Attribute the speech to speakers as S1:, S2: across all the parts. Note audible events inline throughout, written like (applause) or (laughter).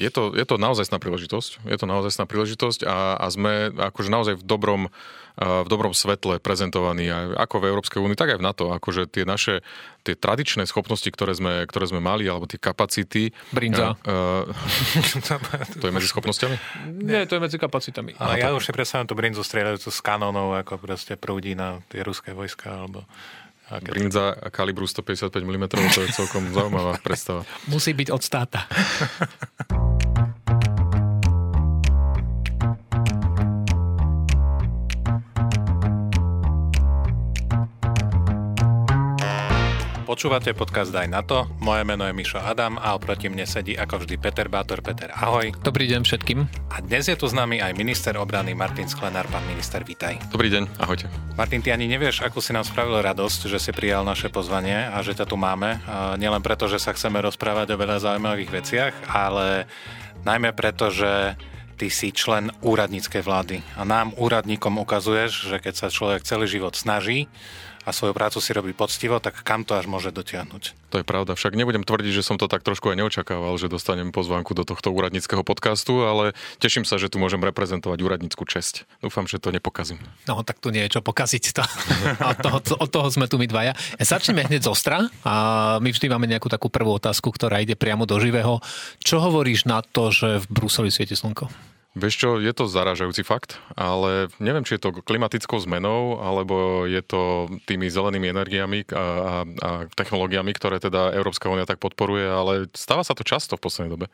S1: je to, je to naozaj príležitosť. Je to naozaj príležitosť a, a sme akože naozaj v dobrom, v dobrom svetle prezentovaní aj ako v Európskej únii, tak aj v NATO. Akože tie naše tie tradičné schopnosti, ktoré sme, ktoré sme mali, alebo tie kapacity.
S2: Brinza. Uh, (laughs)
S1: to je medzi schopnosťami?
S2: Nie, to je medzi kapacitami.
S3: Ale ja už si predstavím tú brinzu strieľajúcu z kanónov, ako proste prúdi na tie ruské vojska, alebo
S1: Brinza kalibru 155 mm, to je celkom zaujímavá predstava. (laughs)
S2: Musí byť od státa. (laughs)
S3: Počúvate podcast Daj na to. Moje meno je Mišo Adam a oproti mne sedí ako vždy Peter Bátor. Peter, ahoj.
S2: Dobrý deň všetkým.
S3: A dnes je tu s nami aj minister obrany Martin Sklenár. Pán minister, vítaj.
S1: Dobrý deň, ahojte.
S3: Martin, ty ani nevieš, ako si nám spravil radosť, že si prijal naše pozvanie a že ťa tu máme. Nielen preto, že sa chceme rozprávať o veľa zaujímavých veciach, ale najmä preto, že ty si člen úradníckej vlády a nám úradníkom ukazuješ, že keď sa človek celý život snaží, a svoju prácu si robí poctivo, tak kam to až môže dotiahnuť?
S1: To je pravda. Však nebudem tvrdiť, že som to tak trošku aj neočakával, že dostanem pozvánku do tohto úradníckého podcastu, ale teším sa, že tu môžem reprezentovať úradníckú česť. Dúfam, že to nepokazím.
S2: No, tak tu nie je čo pokaziť. To. (laughs) Od, toho, od toho sme tu my dvaja. Začneme hneď zo ostra a my vždy máme nejakú takú prvú otázku, ktorá ide priamo do živého. Čo hovoríš na to, že v Bruseli svieti slnko?
S1: Vieš čo, je to zaražajúci fakt, ale neviem, či je to klimatickou zmenou, alebo je to tými zelenými energiami a, a, a technológiami, ktoré teda Európska únia tak podporuje, ale stáva sa to často v poslednej dobe.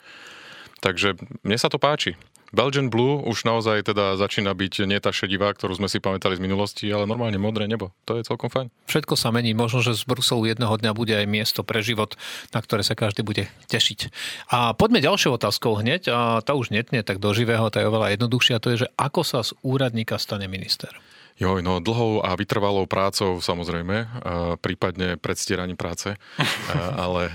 S1: Takže mne sa to páči. Belgian Blue už naozaj teda začína byť nie tá šedivá, ktorú sme si pamätali z minulosti, ale normálne modré nebo. To je celkom fajn.
S2: Všetko sa mení. Možno, že z Bruselu jedného dňa bude aj miesto pre život, na ktoré sa každý bude tešiť. A poďme ďalšou otázkou hneď. A tá už netne tak do živého, tá je oveľa jednoduchšia. To je, že ako sa z úradníka stane minister?
S1: Jo, no dlhou a vytrvalou prácou samozrejme, prípadne predstieraním práce, (laughs) ale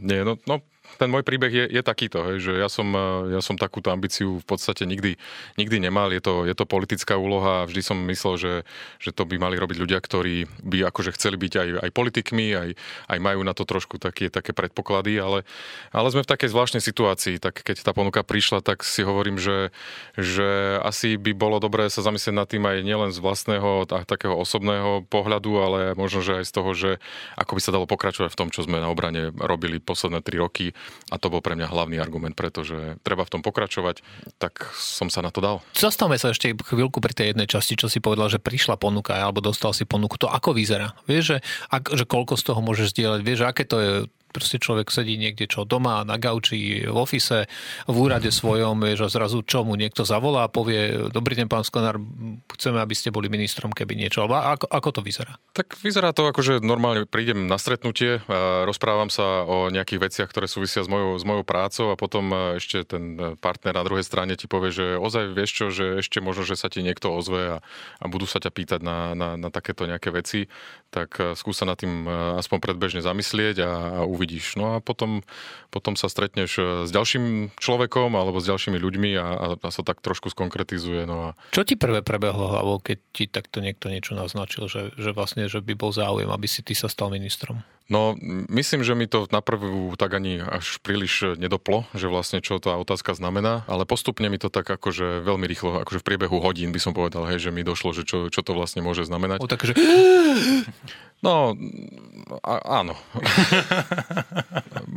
S1: nie, no, no ten môj príbeh je, je takýto, hej, že ja som, e, ja som takúto ambíciu v podstate nikdy, nikdy nemal. Je to, je to politická úloha a vždy som myslel, že, že to by mali robiť ľudia, ktorí by akože chceli byť aj, aj politikmi, aj, aj majú na to trošku také, také predpoklady, ale, ale sme v takej zvláštnej situácii, tak keď tá ponuka prišla, tak si hovorím, že, že asi by bolo dobré sa zamyslieť nad tým aj nielen z vlastného a takého osobného pohľadu, ale možno, že aj z toho, že ako by sa dalo pokračovať v tom, čo sme na obrane robili posledné tri roky a to bol pre mňa hlavný argument, pretože treba v tom pokračovať, tak som sa na to dal.
S2: Zastavme sa ešte chvíľku pri tej jednej časti, čo si povedal, že prišla ponuka alebo dostal si ponuku. To ako vyzerá? Vieš, že, ak, že koľko z toho môžeš zdieľať? Vieš, aké to je proste človek sedí niekde čo doma, na gauči, v ofise, v úrade svojom, vieš, a zrazu čo mu niekto zavolá a povie, dobrý deň, pán Sklenár, chceme, aby ste boli ministrom, keby niečo. Alebo ako, ako to vyzerá?
S1: Tak vyzerá to ako, že normálne prídem na stretnutie, rozprávam sa o nejakých veciach, ktoré súvisia s mojou, s mojou prácou a potom e, ešte ten partner na druhej strane ti povie, že ozaj vieš čo, že ešte možno, že sa ti niekto ozve a, a budú sa ťa pýtať na, na, na takéto nejaké veci, tak e, skúsa nad tým e, aspoň predbežne zamyslieť a, a uvidíš. No a potom, potom sa stretneš eh, s ďalším človekom alebo s ďalšími ľuďmi a, a, a sa tak trošku skonkretizuje. No a...
S2: Čo ti prvé prebehlo hlavou, keď ti takto niekto niečo naznačil, že, že vlastne, že by bol záujem, aby si ty sa stal ministrom?
S1: No, myslím, že mi to na prvú tak ani až príliš nedoplo, že vlastne čo tá otázka znamená, ale postupne mi to tak akože veľmi rýchlo, akože v priebehu hodín by som povedal, hej, že mi došlo, že čo, čo to vlastne môže znamenať.
S2: O, takže... (gasps)
S1: No, a, áno.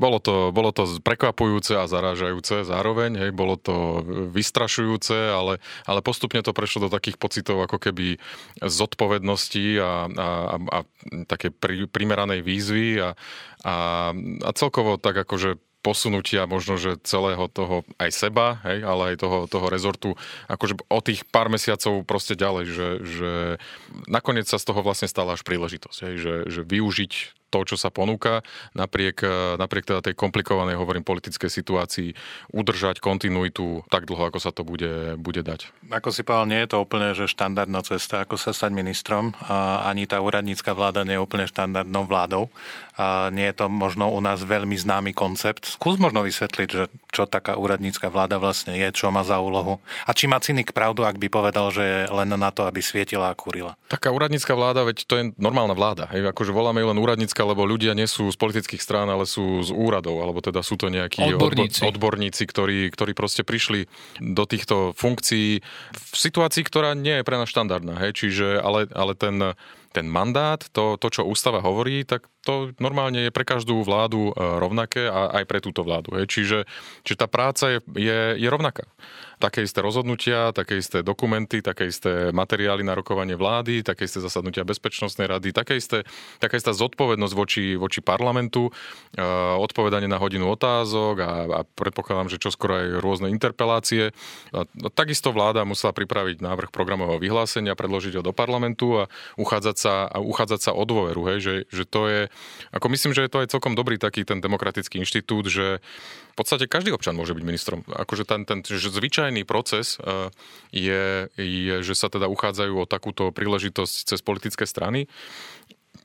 S1: bolo, to, bolo to prekvapujúce a zarážajúce zároveň, hej, bolo to vystrašujúce, ale, ale postupne to prešlo do takých pocitov ako keby zodpovednosti a, a, a, a také pri, primeranej výzvy a, a, a celkovo tak akože posunutia možno, že celého toho aj seba, hej, ale aj toho, toho rezortu, akože o tých pár mesiacov proste ďalej, že, že nakoniec sa z toho vlastne stala až príležitosť, hej, že, že využiť to, čo sa ponúka, napriek, e, napriek teda tej komplikovanej, hovorím, politickej situácii, udržať kontinuitu tak dlho, ako sa to bude, bude dať.
S3: Ako si povedal, nie je to úplne že štandardná cesta, ako sa stať ministrom. A ani tá úradnícka vláda nie je úplne štandardnou vládou. A nie je to možno u nás veľmi známy koncept. Skús možno vysvetliť, že čo taká úradnícka vláda vlastne je, čo má za úlohu. A či má cynik pravdu, ak by povedal, že je len na to, aby svietila a kúrila.
S1: Taká úradnícka vláda, veď to je normálna vláda. Hej, akože voláme ju len úradnícka lebo ľudia nie sú z politických strán, ale sú z úradov, alebo teda sú to nejakí
S2: odborníci,
S1: odbor, odborníci ktorí, ktorí proste prišli do týchto funkcií v situácii, ktorá nie je pre nás štandardná. Hej? Čiže, ale, ale ten, ten mandát, to, to, čo ústava hovorí, tak to normálne je pre každú vládu e, rovnaké a aj pre túto vládu. Hej. Čiže, čiže tá práca je, je, je rovnaká. Také isté rozhodnutia, také isté dokumenty, také isté materiály na rokovanie vlády, také isté zasadnutia bezpečnostnej rady, také isté, taká istá zodpovednosť voči, voči parlamentu, e, odpovedanie na hodinu otázok a, a predpokladám, že čoskoro aj rôzne interpelácie. A, no, takisto vláda musela pripraviť návrh programového vyhlásenia, predložiť ho do parlamentu a uchádzať sa, a uchádzať sa o dôveru, hej, že, že to je ako myslím, že je to aj celkom dobrý taký ten demokratický inštitút, že v podstate každý občan môže byť ministrom. Akože ten, ten zvyčajný proces e, je, je, že sa teda uchádzajú o takúto príležitosť cez politické strany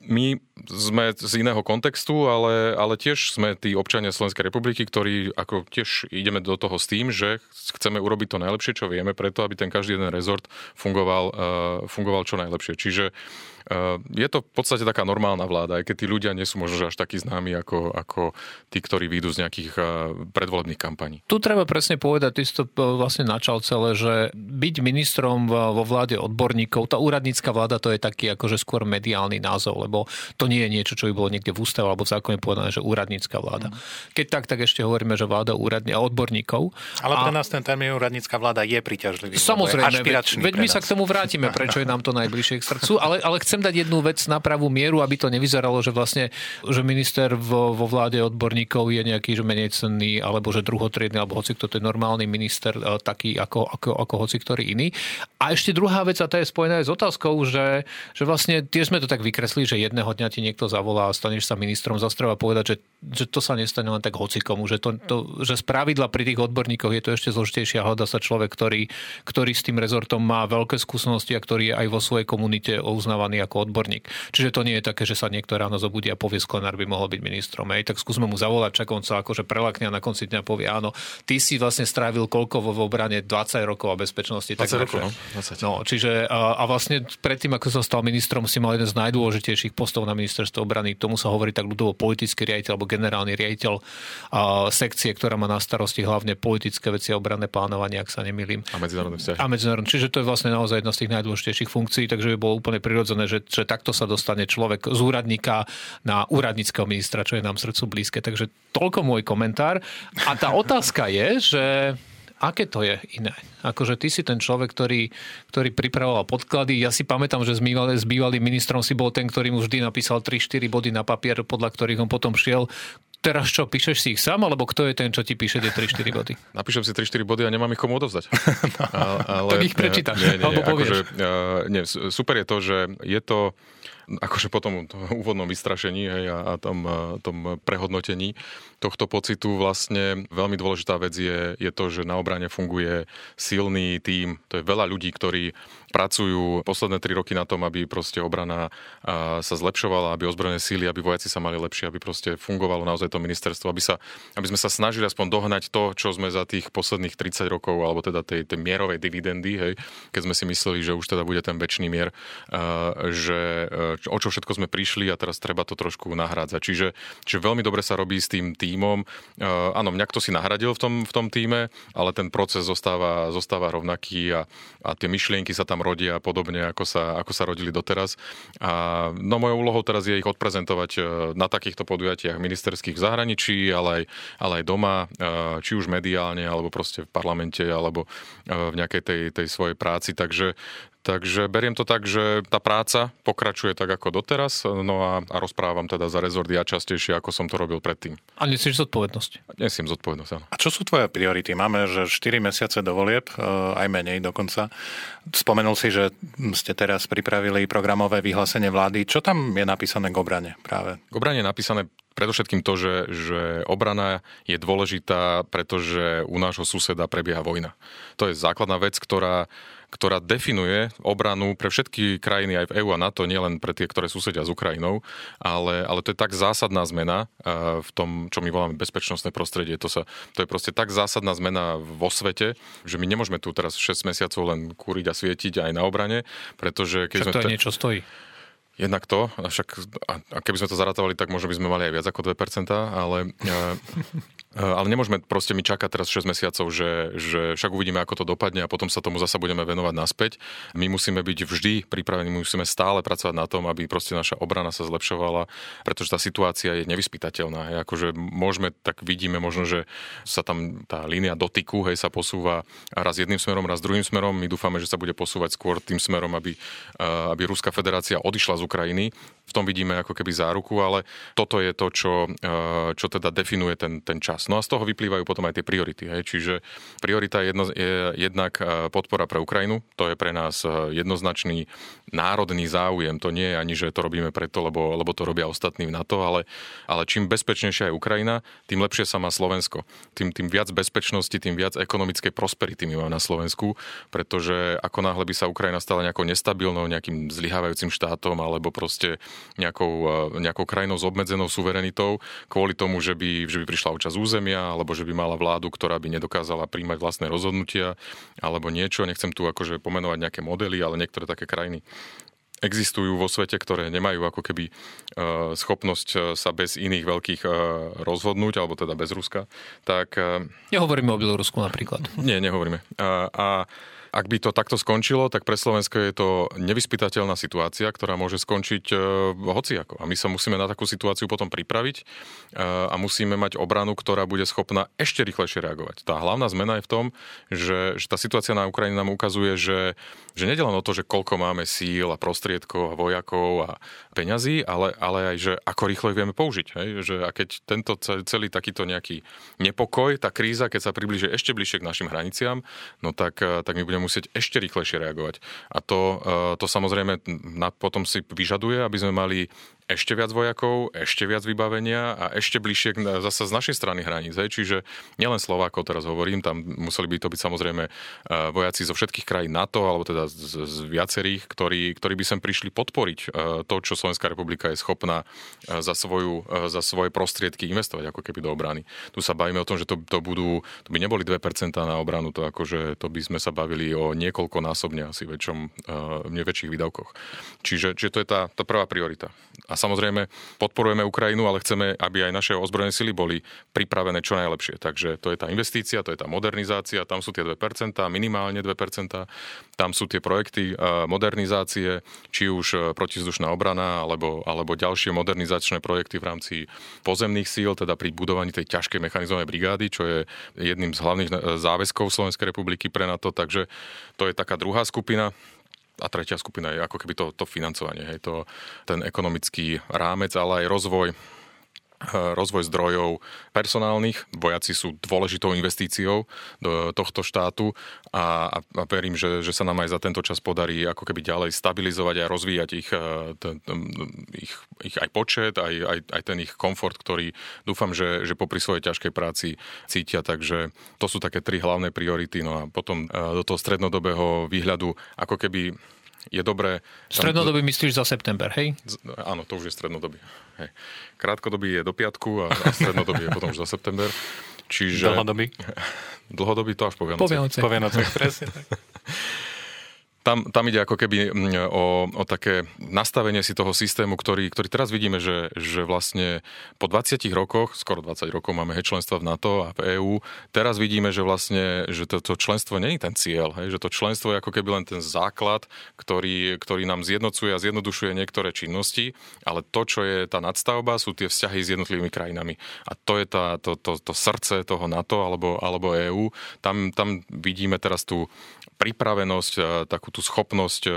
S1: my sme z iného kontextu, ale, ale tiež sme tí občania Slovenskej republiky, ktorí ako tiež ideme do toho s tým, že chceme urobiť to najlepšie, čo vieme, preto aby ten každý jeden rezort fungoval, uh, fungoval čo najlepšie. Čiže je to v podstate taká normálna vláda, aj keď tí ľudia nie sú možno až takí známi ako, ako tí, ktorí výjdu z nejakých uh, predvolebných kampaní.
S2: Tu treba presne povedať, ty si to vlastne načal celé, že byť ministrom vo vláde odborníkov, tá úradnícka vláda to je taký akože skôr mediálny názov, lebo to nie je niečo, čo by bolo niekde v ústave alebo v zákone povedané, že úradnícka vláda. Mm. Keď tak, tak ešte hovoríme, že vláda úradní a odborníkov.
S3: Ale pre nás ten termín úradnícka vláda je príťažlivý.
S2: Samozrejme, veď, veď my sa k tomu vrátime, prečo je nám to najbližšie k srdcu, ale, ale chcem dať jednu vec na pravú mieru, aby to nevyzeralo, že vlastne, že minister vo, vo vláde odborníkov je nejaký že menej cenný, alebo že druhotriedny, alebo hoci kto to je normálny minister, e, taký ako, ako, ako hoci ktorý iný. A ešte druhá vec, a tá je spojená aj s otázkou, že, že vlastne tiež sme to tak vykresli, že jedného dňa ti niekto zavolá a staneš sa ministrom, zase treba povedať, že, že to sa nestane len tak hocikomu, že, to, to, že z pravidla pri tých odborníkoch je to ešte zložitejšie hľada sa človek, ktorý, ktorý s tým rezortom má veľké skúsenosti a ktorý je aj vo svojej komunite uznávaný ako odborník. Čiže to nie je také, že sa niekto ráno zobudí a povie, sklenár by mohol byť ministrom. Hej, tak skúsme mu zavolať, čak on sa akože prelakne a na konci dňa povie, áno, ty si vlastne strávil koľko vo obrane 20 rokov a bezpečnosti.
S1: 20 tak rokov, no.
S2: 20. no čiže a, a vlastne predtým, ako sa stal ministrom, si mal jeden z najdôležitejších postov na ministerstve obrany. Tomu sa hovorí tak ľudovo politický riaditeľ alebo generálny riaditeľ a sekcie, ktorá má na starosti hlavne politické veci a obranné plánovanie, ak sa nemýlim.
S1: A medzinárodné vzťahy.
S2: A medzinárodné. Čiže to je vlastne naozaj jedna z tých najdôležitejších funkcií, takže by bolo úplne prirodzené, že, že takto sa dostane človek z úradníka na úradníckého ministra, čo je nám srdcu blízke. Takže toľko môj komentár. A tá otázka je, že aké to je iné? Akože ty si ten človek, ktorý, ktorý pripravoval podklady. Ja si pamätám, že s, bývalý, bývalým ministrom si bol ten, ktorý mu vždy napísal 3-4 body na papier, podľa ktorých on potom šiel teraz čo, píšeš si ich sám, alebo kto je ten, čo ti píše tie 3-4 body? (laughs)
S1: Napíšem si 3-4 body a nemám ich komu odovzdať. (laughs)
S2: no, ale, tak ich prečítaš, nie, nie, alebo povieš. Akože,
S1: uh, nie, super je to, že je to akože po tom úvodnom vystrašení hej, a, a tom, tom prehodnotení tohto pocitu vlastne veľmi dôležitá vec je, je to, že na obrane funguje silný tím. To je veľa ľudí, ktorí pracujú posledné tri roky na tom, aby proste obrana sa zlepšovala, aby ozbrojené síly, aby vojaci sa mali lepšie, aby proste fungovalo naozaj to ministerstvo, aby, sa, aby sme sa snažili aspoň dohnať to, čo sme za tých posledných 30 rokov, alebo teda tej, tej mierovej dividendy, hej, keď sme si mysleli, že už teda bude ten väčší mier, že o čo všetko sme prišli a teraz treba to trošku nahrádzať. Čiže, čiže veľmi dobre sa robí s tým tímom. Áno, mňa kto si nahradil v tom, v tom týme, ale ten proces zostáva, zostáva rovnaký a, a tie myšlienky sa tam rodia podobne, ako sa, ako sa rodili doteraz. A, no mojou úlohou teraz je ich odprezentovať e, na takýchto podujatiach ministerských v zahraničí, ale aj, ale aj doma, e, či už mediálne, alebo proste v parlamente, alebo v nejakej tej, tej svojej práci. Takže Takže beriem to tak, že tá práca pokračuje tak ako doteraz, no a, a rozprávam teda za rezort ja častejšie, ako som to robil predtým.
S2: A nesieš zodpovednosť?
S1: Nesiem zodpovednosť, áno.
S3: A čo sú tvoje priority? Máme, že 4 mesiace do volieb, e, aj menej dokonca. Spomenul si, že ste teraz pripravili programové vyhlásenie vlády. Čo tam je napísané k obrane práve?
S1: K obrane je napísané predovšetkým to, že, že obrana je dôležitá, pretože u nášho suseda prebieha vojna. To je základná vec, ktorá ktorá definuje obranu pre všetky krajiny aj v EÚ a NATO, nielen pre tie, ktoré susedia s Ukrajinou, ale, ale to je tak zásadná zmena eh, v tom, čo my voláme bezpečnostné prostredie. To, sa, to je proste tak zásadná zmena vo svete, že my nemôžeme tu teraz 6 mesiacov len kúriť a svietiť aj na obrane, pretože
S2: keď Však sme... to aj niečo stojí.
S1: Jednak to, a však a keby sme to zaratovali, tak možno by sme mali aj viac ako 2%, ale Eh, (laughs) ale nemôžeme proste mi čakať teraz 6 mesiacov, že, že však uvidíme, ako to dopadne a potom sa tomu zasa budeme venovať naspäť. My musíme byť vždy pripravení, musíme stále pracovať na tom, aby proste naša obrana sa zlepšovala, pretože tá situácia je nevyspytateľná. Akože môžeme, tak vidíme možno, že sa tam tá línia dotyku hej, sa posúva raz jedným smerom, raz druhým smerom. My dúfame, že sa bude posúvať skôr tým smerom, aby, eh, aby Ruská federácia odišla z Ukrajiny. V tom vidíme ako keby záruku, ale toto je to, čo, eh, čo teda definuje ten, ten čas. No a z toho vyplývajú potom aj tie priority. Hej. Čiže priorita je, jedno, je jednak e, podpora pre Ukrajinu. To je pre nás e, jednoznačný národný záujem. To nie je ani, že to robíme preto, lebo, lebo to robia ostatní v NATO, ale, ale čím bezpečnejšia je Ukrajina, tým lepšie sa má Slovensko. Tým, tým viac bezpečnosti, tým viac ekonomickej prosperity my máme na Slovensku, pretože ako náhle by sa Ukrajina stala nejakou nestabilnou, nejakým zlyhávajúcim štátom alebo proste nejakou, e, nejakou krajinou s obmedzenou suverenitou kvôli tomu, že by, že by prišla účasť územia, alebo že by mala vládu, ktorá by nedokázala príjmať vlastné rozhodnutia, alebo niečo. Nechcem tu akože pomenovať nejaké modely, ale niektoré také krajiny existujú vo svete, ktoré nemajú ako keby e, schopnosť e, sa bez iných veľkých e, rozhodnúť, alebo teda bez Ruska, tak...
S2: Nehovoríme o Bielorusku napríklad.
S1: Nie, nehovoríme. A, a ak by to takto skončilo, tak pre Slovensko je to nevyspytateľná situácia, ktorá môže skončiť e, hociako. A my sa musíme na takú situáciu potom pripraviť e, a musíme mať obranu, ktorá bude schopná ešte rýchlejšie reagovať. Tá hlavná zmena je v tom, že, že tá situácia na Ukrajine nám ukazuje, že, že nedelen o to, že koľko máme síl a prostriedkov a vojakov a peňazí, ale, ale aj, že ako rýchlo ich vieme použiť. Hej? Že a keď tento celý takýto nejaký nepokoj, tá kríza, keď sa približuje ešte bližšie k našim hraniciam, no tak, e, tak my budeme budeme musieť ešte rýchlejšie reagovať. A to, eh, to samozrejme potom si vyžaduje, aby sme mali ešte viac vojakov, ešte viac vybavenia a ešte bližšie zase z našej strany hraníc. Hej. Čiže nielen Slovákov teraz hovorím, tam museli by to byť samozrejme e, vojaci zo všetkých krajín NATO, alebo teda z, z viacerých, ktorí, ktorí by sem prišli podporiť e, to, čo Slovenská republika je schopná e, za, svoju, za svoje prostriedky investovať ako keby do obrany. Tu sa bavíme o tom, že to, to budú, to by neboli 2% na obranu, to akože to by sme sa bavili o niekoľkonásobne asi väčšom, väčších výdavkoch. Čiže, čiže to je tá, tá prvá priorita. A samozrejme podporujeme Ukrajinu, ale chceme, aby aj naše ozbrojené sily boli pripravené čo najlepšie. Takže to je tá investícia, to je tá modernizácia, tam sú tie 2%, minimálne 2%, tam sú tie projekty modernizácie, či už e, protizdušná obrana, alebo, alebo ďalšie modernizačné projekty v rámci pozemných síl, teda pri budovaní tej ťažkej mechanizovanej brigády, čo je jedným z hlavných e, záväzkov Slovenskej republiky pre NATO. Takže to je taká druhá skupina a tretia skupina je ako keby to, to financovanie, hej, to, ten ekonomický rámec, ale aj rozvoj rozvoj zdrojov personálnych. Vojaci sú dôležitou investíciou do tohto štátu a, a verím, že, že sa nám aj za tento čas podarí ako keby ďalej stabilizovať a rozvíjať ich, e, ten, ich, ich aj počet, aj, aj, aj ten ich komfort, ktorý dúfam, že, že popri svojej ťažkej práci cítia. Takže to sú také tri hlavné priority. No a potom e, do toho strednodobého výhľadu ako keby je dobré...
S2: Strednodobý myslíš za september, hej?
S1: Áno, to už je strednodobý. Hej. Krátkodobý je do piatku a, a strednodobý je potom už za september. Čiže...
S3: Dlhodobý? (laughs)
S1: Dlhodobý to až po
S2: Vianoce. Po Vianoce.
S3: Po Vianoce, presne tak. (laughs)
S1: tam, tam ide ako keby mm, o, o také nastavenie si toho systému, ktorý, ktorý teraz vidíme, že, že vlastne po 20 rokoch, skoro 20 rokov máme hej, členstva v NATO a v EÚ, teraz vidíme, že vlastne že to, to členstvo není ten cieľ, hej, že to členstvo je ako keby len ten základ, ktorý, ktorý nám zjednocuje a zjednodušuje niektoré činnosti, ale to, čo je tá nadstavba, sú tie vzťahy s jednotlivými krajinami. A to je tá, to, to, to srdce toho NATO alebo, alebo EÚ. Tam, tam vidíme teraz tú pripravenosť, takú tú schopnosť e, e,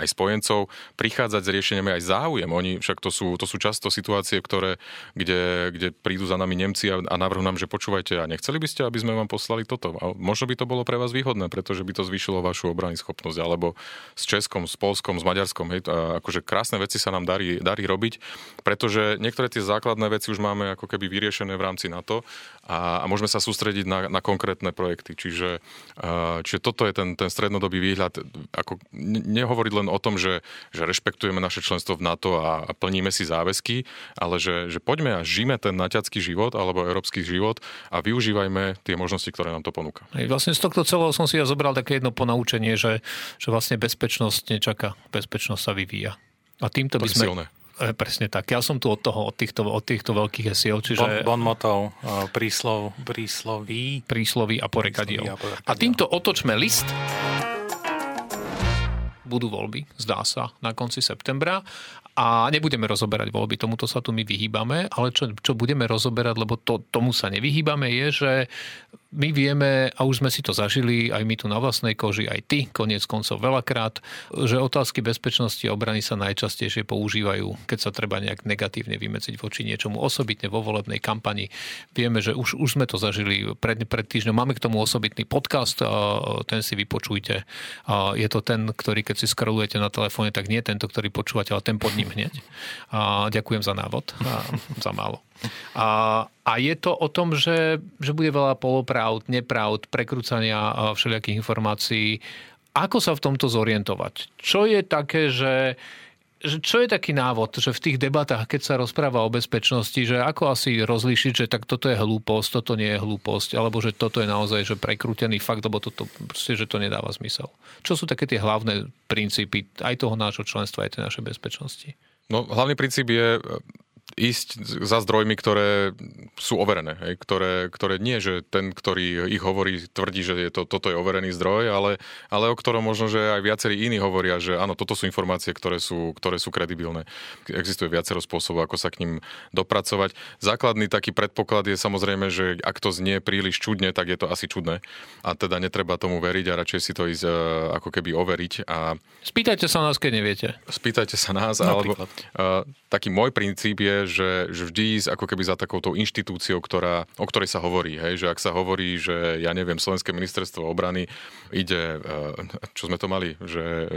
S1: aj spojencov prichádzať s riešeniami aj záujem. Oni však to sú, to sú často situácie, ktoré, kde, kde prídu za nami Nemci a, a navrhu nám, že počúvajte, a nechceli by ste, aby sme vám poslali toto. A možno by to bolo pre vás výhodné, pretože by to zvýšilo vašu obrany schopnosť. Alebo s Českom, s Polskom, s Maďarskom. Hej, akože krásne veci sa nám darí, darí robiť, pretože niektoré tie základné veci už máme ako keby vyriešené v rámci NATO a, a môžeme sa sústrediť na, na konkrétne projekty. Čiže, čiže toto je ten, ten strednodobý výhľad. Ako, nehovoriť len o tom, že, že rešpektujeme naše členstvo v NATO a, a plníme si záväzky, ale že, že poďme a žijeme ten naťacký život alebo európsky život a využívajme tie možnosti, ktoré nám to ponúka.
S2: Vlastne z tohto celého som si ja zobral také jedno ponaučenie, že, že vlastne bezpečnosť nečaká, bezpečnosť sa vyvíja. A týmto by sme...
S1: Silné.
S2: E, presne tak. Ja som tu od toho, od týchto, od týchto veľkých hesiel, čiže...
S3: Bon, bon motov, príslov, prísloví.
S2: Prísloví a porekadiel. A, a týmto otočme list budú voľby, zdá sa, na konci septembra a nebudeme rozoberať voľby, tomuto sa tu my vyhýbame, ale čo, čo budeme rozoberať, lebo to, tomu sa nevyhýbame, je, že my vieme, a už sme si to zažili, aj my tu na vlastnej koži, aj ty, koniec koncov veľakrát, že otázky bezpečnosti a obrany sa najčastejšie používajú, keď sa treba nejak negatívne vymedziť voči niečomu, osobitne vo volebnej kampani. Vieme, že už, už sme to zažili pred, pred týždňom. Máme k tomu osobitný podcast, ten si vypočujte. Je to ten, ktorý keď si skrolujete na telefóne, tak nie tento, ktorý počúvate, ale ten pod ním hneď. Ďakujem za návod, za málo. A, a je to o tom, že, že bude veľa polopravd, nepravd, prekrúcania všelijakých informácií. Ako sa v tomto zorientovať? Čo je také, že že čo je taký návod, že v tých debatách, keď sa rozpráva o bezpečnosti, že ako asi rozlíšiť, že tak toto je hlúposť, toto nie je hlúposť, alebo že toto je naozaj že prekrútený fakt, lebo toto proste, že to nedáva zmysel. Čo sú také tie hlavné princípy aj toho nášho členstva, aj tej našej bezpečnosti?
S1: No, hlavný princíp je ísť za zdrojmi, ktoré sú overené. Hej, ktoré, ktoré nie, že ten, ktorý ich hovorí, tvrdí, že je to, toto je overený zdroj, ale, ale o ktorom možno, že aj viacerí iní hovoria, že áno, toto sú informácie, ktoré sú, ktoré sú kredibilné. Existuje viacero spôsobov, ako sa k ním dopracovať. Základný taký predpoklad je samozrejme, že ak to znie príliš čudne, tak je to asi čudné. A teda netreba tomu veriť a radšej si to ísť uh, ako keby overiť. A...
S2: Spýtajte sa nás, keď neviete.
S1: Spýtajte sa nás, alebo uh, taký môj princíp je, že, že vždy ísť ako keby za takouto inštitúciou, ktorá, o ktorej sa hovorí. Hej? Že ak sa hovorí, že ja neviem, Slovenské ministerstvo obrany ide, eh, čo sme to mali, že eh,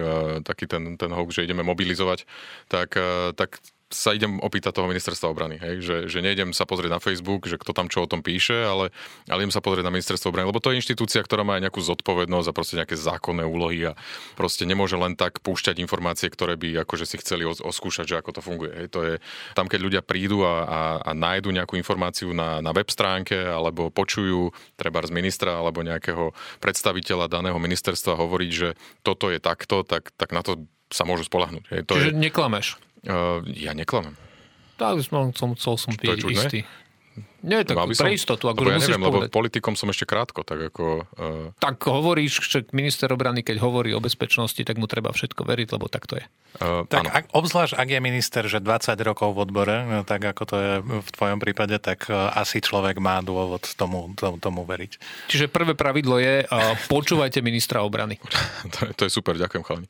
S1: taký ten, ten hoax, že ideme mobilizovať, tak, eh, tak sa idem opýtať toho ministerstva obrany, hej? Že, že nejdem sa pozrieť na Facebook, že kto tam čo o tom píše, ale, ale idem sa pozrieť na ministerstvo obrany, lebo to je inštitúcia, ktorá má aj nejakú zodpovednosť a proste nejaké zákonné úlohy a proste nemôže len tak púšťať informácie, ktoré by akože si chceli oskúšať, že ako to funguje. Hej? To je tam, keď ľudia prídu a, a, a nájdu nejakú informáciu na, na web stránke alebo počujú treba z ministra alebo nejakého predstaviteľa daného ministerstva hovoriť, že toto je takto, tak, tak na to sa môžu spolahnúť. Hej? To
S2: Čiže
S1: je...
S2: neklameš?
S1: Uh, ja neklamem.
S2: Tak som, som, chcel som byť istý. Nie, tak by pre istotu.
S1: Ako ja neviem, povedať. lebo politikom som ešte krátko, tak ako... Uh...
S2: Tak hovoríš, že minister obrany, keď hovorí o bezpečnosti, tak mu treba všetko veriť, lebo tak to je.
S3: Uh, tak ak, obzvlášť, ak je minister, že 20 rokov v odbore, no, tak ako to je v tvojom prípade, tak uh, asi človek má dôvod tomu, tomu, tomu veriť.
S2: Čiže prvé pravidlo je, uh, počúvajte ministra obrany. (laughs)
S1: to, je, to je super, ďakujem chalani.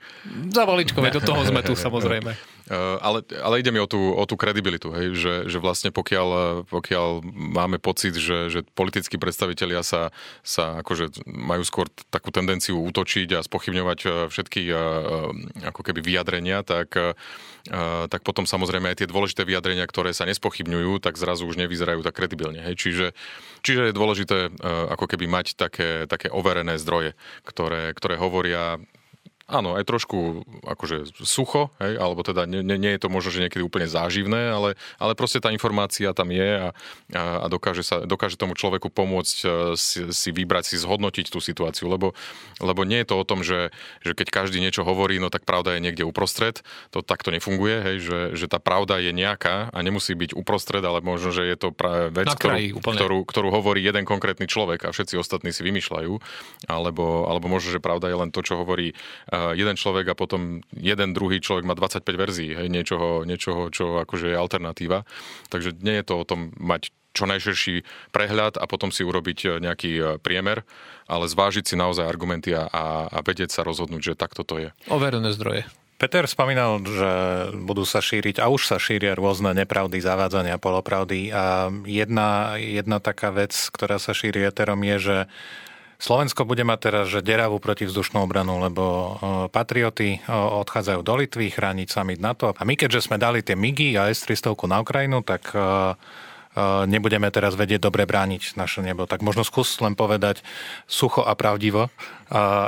S2: Za valičkové, do toho sme tu (laughs) samozrejme.
S1: Uh, ale, ale ide mi o tú, o tú kredibilitu, hej, že, že vlastne pokiaľ, pokiaľ máme pocit, že, že politickí predstavitelia sa, sa akože majú skôr takú tendenciu útočiť a spochybňovať e, všetky e, e, ako keby vyjadrenia, tak, tak potom samozrejme aj tie dôležité vyjadrenia, ktoré sa nespochybňujú, tak zrazu už nevyzerajú tak kredibilne. Hej. Čiže, čiže je dôležité ako keby mať také, také overené zdroje, ktoré, ktoré hovoria Áno, aj trošku akože sucho, hej, alebo teda nie, nie je to možno, že niekedy úplne záživné, ale, ale proste tá informácia tam je a, a, a dokáže, sa, dokáže tomu človeku pomôcť e, si, si vybrať, si zhodnotiť tú situáciu, lebo, lebo nie je to o tom, že, že keď každý niečo hovorí, no tak pravda je niekde uprostred, to takto nefunguje, hej, že, že tá pravda je nejaká a nemusí byť uprostred, ale možno, že je to práve vec, kraji, ktorú, ktorú, ktorú hovorí jeden konkrétny človek a všetci ostatní si vymýšľajú, alebo, alebo možno, že pravda je len to, čo hovorí jeden človek a potom jeden druhý človek má 25 verzií hej, niečoho, niečoho, čo akože je alternatíva. Takže nie je to o tom mať čo najširší prehľad a potom si urobiť e, nejaký e, priemer, ale zvážiť si naozaj argumenty a, a vedieť sa rozhodnúť, že takto to je.
S2: Overené zdroje.
S3: Peter spomínal, že budú sa šíriť a už sa šíria rôzne nepravdy, zavádzania, polopravdy a jedna, jedna taká vec, ktorá sa šíri eterom je, že Slovensko bude mať teraz že deravú protivzdušnú obranu, lebo e, patrioty e, odchádzajú do Litvy chrániť summit NATO. A my keďže sme dali tie MIGI a S-300 na Ukrajinu, tak e, nebudeme teraz vedieť dobre brániť naše nebo. Tak možno skús len povedať sucho a pravdivo,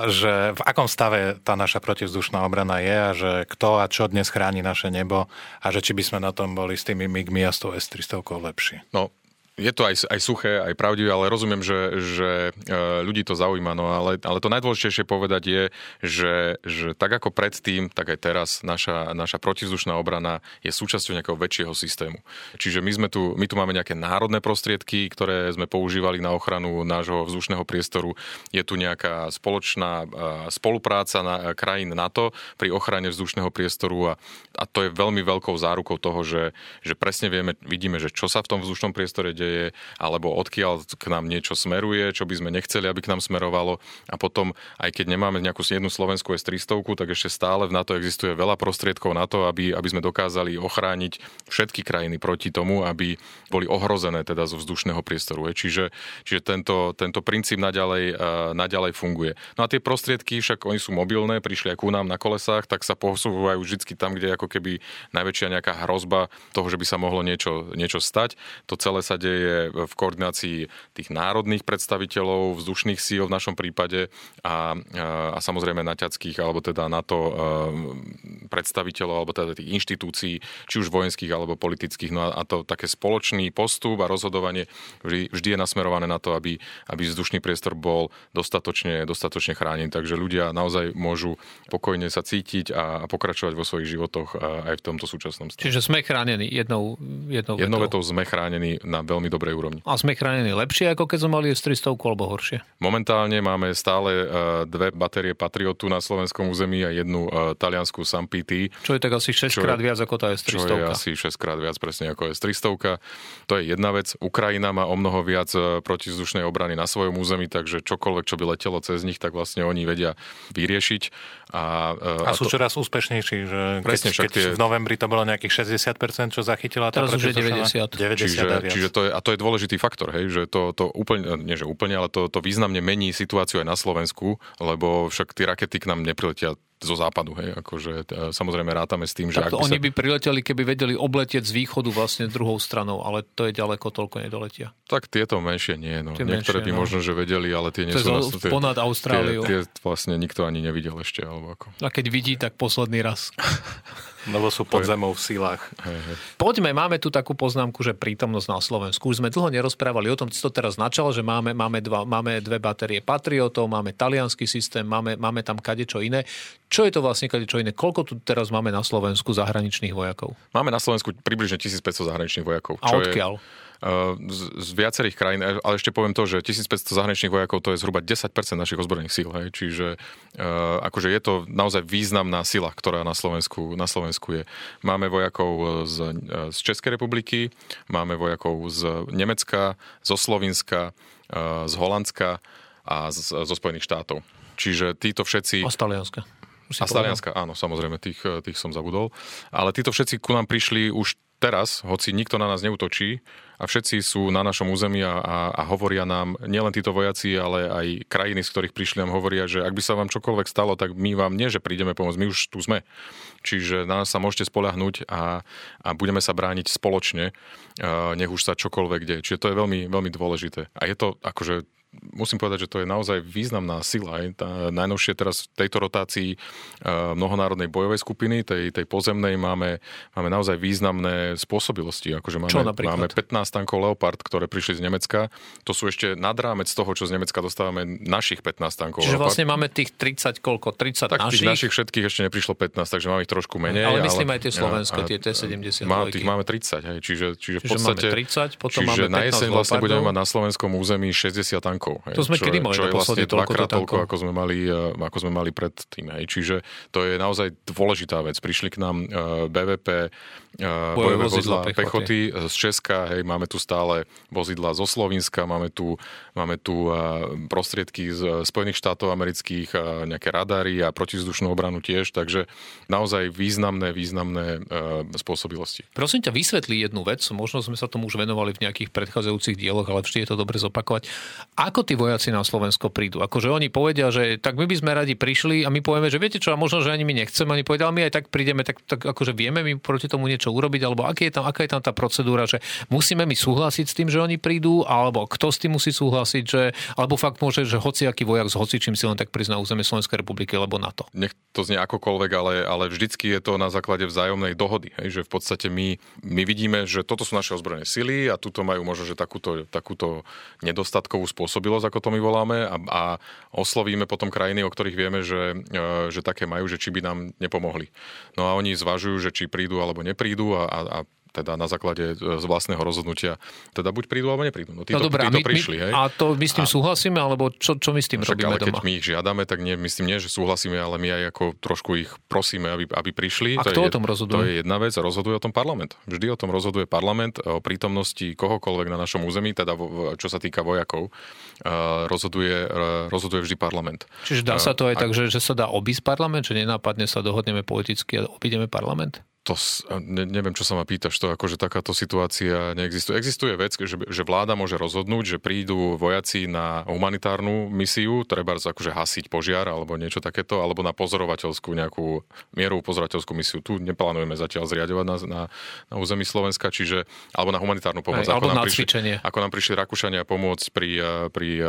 S3: že v akom stave tá naša protivzdušná obrana je a že kto a čo dnes chráni naše nebo a že či by sme na tom boli s tými MIGmi a s tou S-300 lepšie.
S1: No, je to aj, aj suché, aj pravdivé, ale rozumiem, že, že e, ľudí to zaujíma. No ale, ale to najdôležitejšie povedať je, že, že tak ako predtým, tak aj teraz naša, naša protizdušná obrana je súčasťou nejakého väčšieho systému. Čiže my, sme tu, my tu máme nejaké národné prostriedky, ktoré sme používali na ochranu nášho vzdušného priestoru. Je tu nejaká spoločná e, spolupráca na, krajín NATO pri ochrane vzdušného priestoru a, a to je veľmi veľkou zárukou toho, že, že presne vieme, vidíme, že čo sa v tom vzdušnom priestore deje, alebo odkiaľ k nám niečo smeruje, čo by sme nechceli, aby k nám smerovalo. A potom, aj keď nemáme nejakú jednu slovenskú S-300, tak ešte stále v NATO existuje veľa prostriedkov na to, aby, aby sme dokázali ochrániť všetky krajiny proti tomu, aby boli ohrozené teda zo vzdušného priestoru. Čiže, čiže tento, tento princíp naďalej, naďalej funguje. No a tie prostriedky, však oni sú mobilné, prišli aj ku nám na kolesách, tak sa posúvajú vždy tam, kde ako keby najväčšia nejaká hrozba toho, že by sa mohlo niečo, niečo stať. To celé sa deje je v koordinácii tých národných predstaviteľov, vzdušných síl v našom prípade a, a samozrejme naťackých alebo teda NATO e, predstaviteľov alebo teda tých inštitúcií, či už vojenských alebo politických. No a, to také spoločný postup a rozhodovanie vždy, vždy je nasmerované na to, aby, aby vzdušný priestor bol dostatočne, dostatočne chránený. Takže ľudia naozaj môžu pokojne sa cítiť a, a pokračovať vo svojich životoch aj v tomto súčasnom
S2: stave. Čiže sme chránení jednou, jednou,
S1: jednou vetou. vetou sme chránení na veľmi dobrej úrovni.
S2: A sme chránení lepšie, ako keď sme mali S-300 alebo horšie?
S1: Momentálne máme stále e, dve batérie Patriotu na slovenskom území a jednu e, taliansku Sampiti.
S2: Čo je tak asi 6 krát viac ako tá S-300.
S1: Čo je asi 6 krát viac presne ako S-300. To je jedna vec. Ukrajina má o mnoho viac e, protizdušnej obrany na svojom území, takže čokoľvek, čo by letelo cez nich, tak vlastne oni vedia vyriešiť.
S3: A, a, a sú to... čoraz úspešnejší, že Presne, keď, keď tie... v novembri to bolo nejakých 60%, čo zachytila
S2: tá Teraz už je 90. 90
S1: čiže, čiže to je, a to je dôležitý faktor, hej, že to, to úplne, nie že úplne, ale to, to významne mení situáciu aj na Slovensku, lebo však tie rakety k nám nepriletia zo západu, hej, akože samozrejme rátame s tým, že...
S2: Tak to oni sa... by prileteli, keby vedeli obletieť z východu vlastne druhou stranou, ale to je ďaleko, toľko nedoletia.
S1: Tak tieto menšie nie, no. Tie Niektoré menšie, by no. možno, že vedeli, ale tie nie
S2: to
S1: sú...
S2: Na, tie, ponad Austráliu.
S1: Tie, tie, vlastne nikto ani nevidel ešte, alebo ako.
S2: A keď vidí, tak posledný raz. (laughs)
S3: Lebo sú pod zemou v.
S2: Hej, hej. Poďme, máme tu takú poznámku, že prítomnosť na Slovensku. Už sme dlho nerozprávali o tom, si to teraz načal, že máme, máme, dva, máme dve batérie Patriotov, máme talianský systém, máme, máme tam kadečo iné. Čo je to vlastne kadečo iné? Koľko tu teraz máme na Slovensku zahraničných vojakov?
S1: Máme na Slovensku približne 1500 zahraničných vojakov.
S2: A odkiaľ? Je
S1: z, z viacerých krajín, ale ešte poviem to, že 1500 zahraničných vojakov to je zhruba 10% našich ozbrojených síl, hej, čiže uh, akože je to naozaj významná sila, ktorá na Slovensku, na Slovensku je. Máme vojakov z, z Českej republiky, máme vojakov z Nemecka, zo Slovenska, uh, z Holandska a z, zo Spojených štátov. Čiže títo všetci...
S2: A z Talianska.
S1: A z Talianska, áno, samozrejme, tých, tých som zabudol. Ale títo všetci ku nám prišli už teraz, hoci nikto na nás neutočí a všetci sú na našom území a, a, a hovoria nám, nielen títo vojaci, ale aj krajiny, z ktorých prišli, nám hovoria, že ak by sa vám čokoľvek stalo, tak my vám nie, že prídeme pomôcť, my už tu sme. Čiže na nás sa môžete spolahnúť a, a budeme sa brániť spoločne, nech už sa čokoľvek deje. Čiže to je veľmi, veľmi dôležité. A je to akože musím povedať, že to je naozaj významná sila. Aj tá, najnovšie teraz v tejto rotácii uh, mnohonárodnej bojovej skupiny, tej, tej pozemnej, máme, máme naozaj významné spôsobilosti. Akože máme, čo máme 15 tankov Leopard, ktoré prišli z Nemecka. To sú ešte nad rámec toho, čo z Nemecka dostávame našich 15 tankov
S2: Čiže Leopard. vlastne máme tých 30 koľko? 30
S1: tak
S2: našich?
S1: tých našich všetkých ešte neprišlo 15, takže máme ich trošku menej.
S2: Ale myslím ale, aj tie slovenské, tie T-70.
S1: Má, tých máme 30, hej, čiže, čiže,
S2: čiže v podstate... Máme 30, potom
S1: čiže
S2: máme 15
S1: na jeseň vlastne budeme mať na slovenskom území 60 tankov.
S2: Hej, to sme čo kedy mali
S1: čo je vlastne dvakrát toľko, ako sme mali, e, ako sme mali predtým. Hej. Čiže to je naozaj dôležitá vec. Prišli k nám e, BVP, bojové vozidla pechoty. pechoty z Česka, hej, máme tu stále vozidla zo Slovenska, máme tu, máme tu prostriedky z Spojených štátov amerických, nejaké radary a protizdušnú obranu tiež, takže naozaj významné, významné spôsobilosti.
S2: Prosím ťa, vysvetlí jednu vec, možno sme sa tomu už venovali v nejakých predchádzajúcich dieloch, ale vždy je to dobre zopakovať. Ako tí vojaci na Slovensko prídu? Akože oni povedia, že tak my by sme radi prišli a my povieme, že viete čo, a možno, že ani my nechceme, oni povedali, my aj tak prídeme, tak, tak akože vieme my proti tomu niečo niečo urobiť, alebo aký je tam, aká je tam tá procedúra, že musíme my súhlasiť s tým, že oni prídu, alebo kto s tým musí súhlasiť, že, alebo fakt môže, že hociaký vojak s hocičím si len tak prizná územie Slovenskej republiky, lebo na to.
S1: Nech to znie akokoľvek, ale, ale vždycky je to na základe vzájomnej dohody. Hej, že v podstate my, my vidíme, že toto sú naše ozbrojené sily a tuto majú možno, že takúto, takúto nedostatkovú spôsobilosť, ako to my voláme a, a oslovíme potom krajiny, o ktorých vieme, že, e, že také majú, že či by nám nepomohli. No a oni zvažujú, že či prídu alebo neprídu a, a, a teda na základe e, z vlastného rozhodnutia, teda buď prídu alebo neprídu. No, títo,
S2: no dobré,
S1: títo
S2: my,
S1: prišli,
S2: my,
S1: hej.
S2: A to my s tým a, súhlasíme, alebo čo, čo my s tým robíme
S1: ale
S2: doma?
S1: keď my ich žiadame, tak nie, myslím nie, že súhlasíme, ale my aj ako trošku ich prosíme, aby, aby prišli.
S2: A
S1: to
S2: kto
S1: je,
S2: o tom rozhoduje?
S1: To je jedna vec, rozhoduje o tom parlament. Vždy o tom rozhoduje parlament o prítomnosti kohokoľvek na našom území, teda čo sa týka vojakov, rozhoduje, rozhoduje vždy parlament.
S2: Čiže dá sa to aj a, tak, že, že sa dá obísť parlament, že nenápadne sa dohodneme politicky a obídeme parlament?
S1: To, ne, neviem, čo sa ma pýtaš, to akože takáto situácia neexistuje. Existuje vec, že, že vláda môže rozhodnúť, že prídu vojaci na humanitárnu misiu, treba akože hasiť požiar alebo niečo takéto, alebo na pozorovateľskú nejakú mierovú pozorovateľskú misiu. Tu neplánujeme zatiaľ zriadovať na, na, na území Slovenska, čiže alebo na humanitárnu pomoc.
S2: Aj,
S1: ako
S2: na prišli, cvičenie.
S1: Ako nám prišli Rakúšania pomôcť pri, eh, pri eh,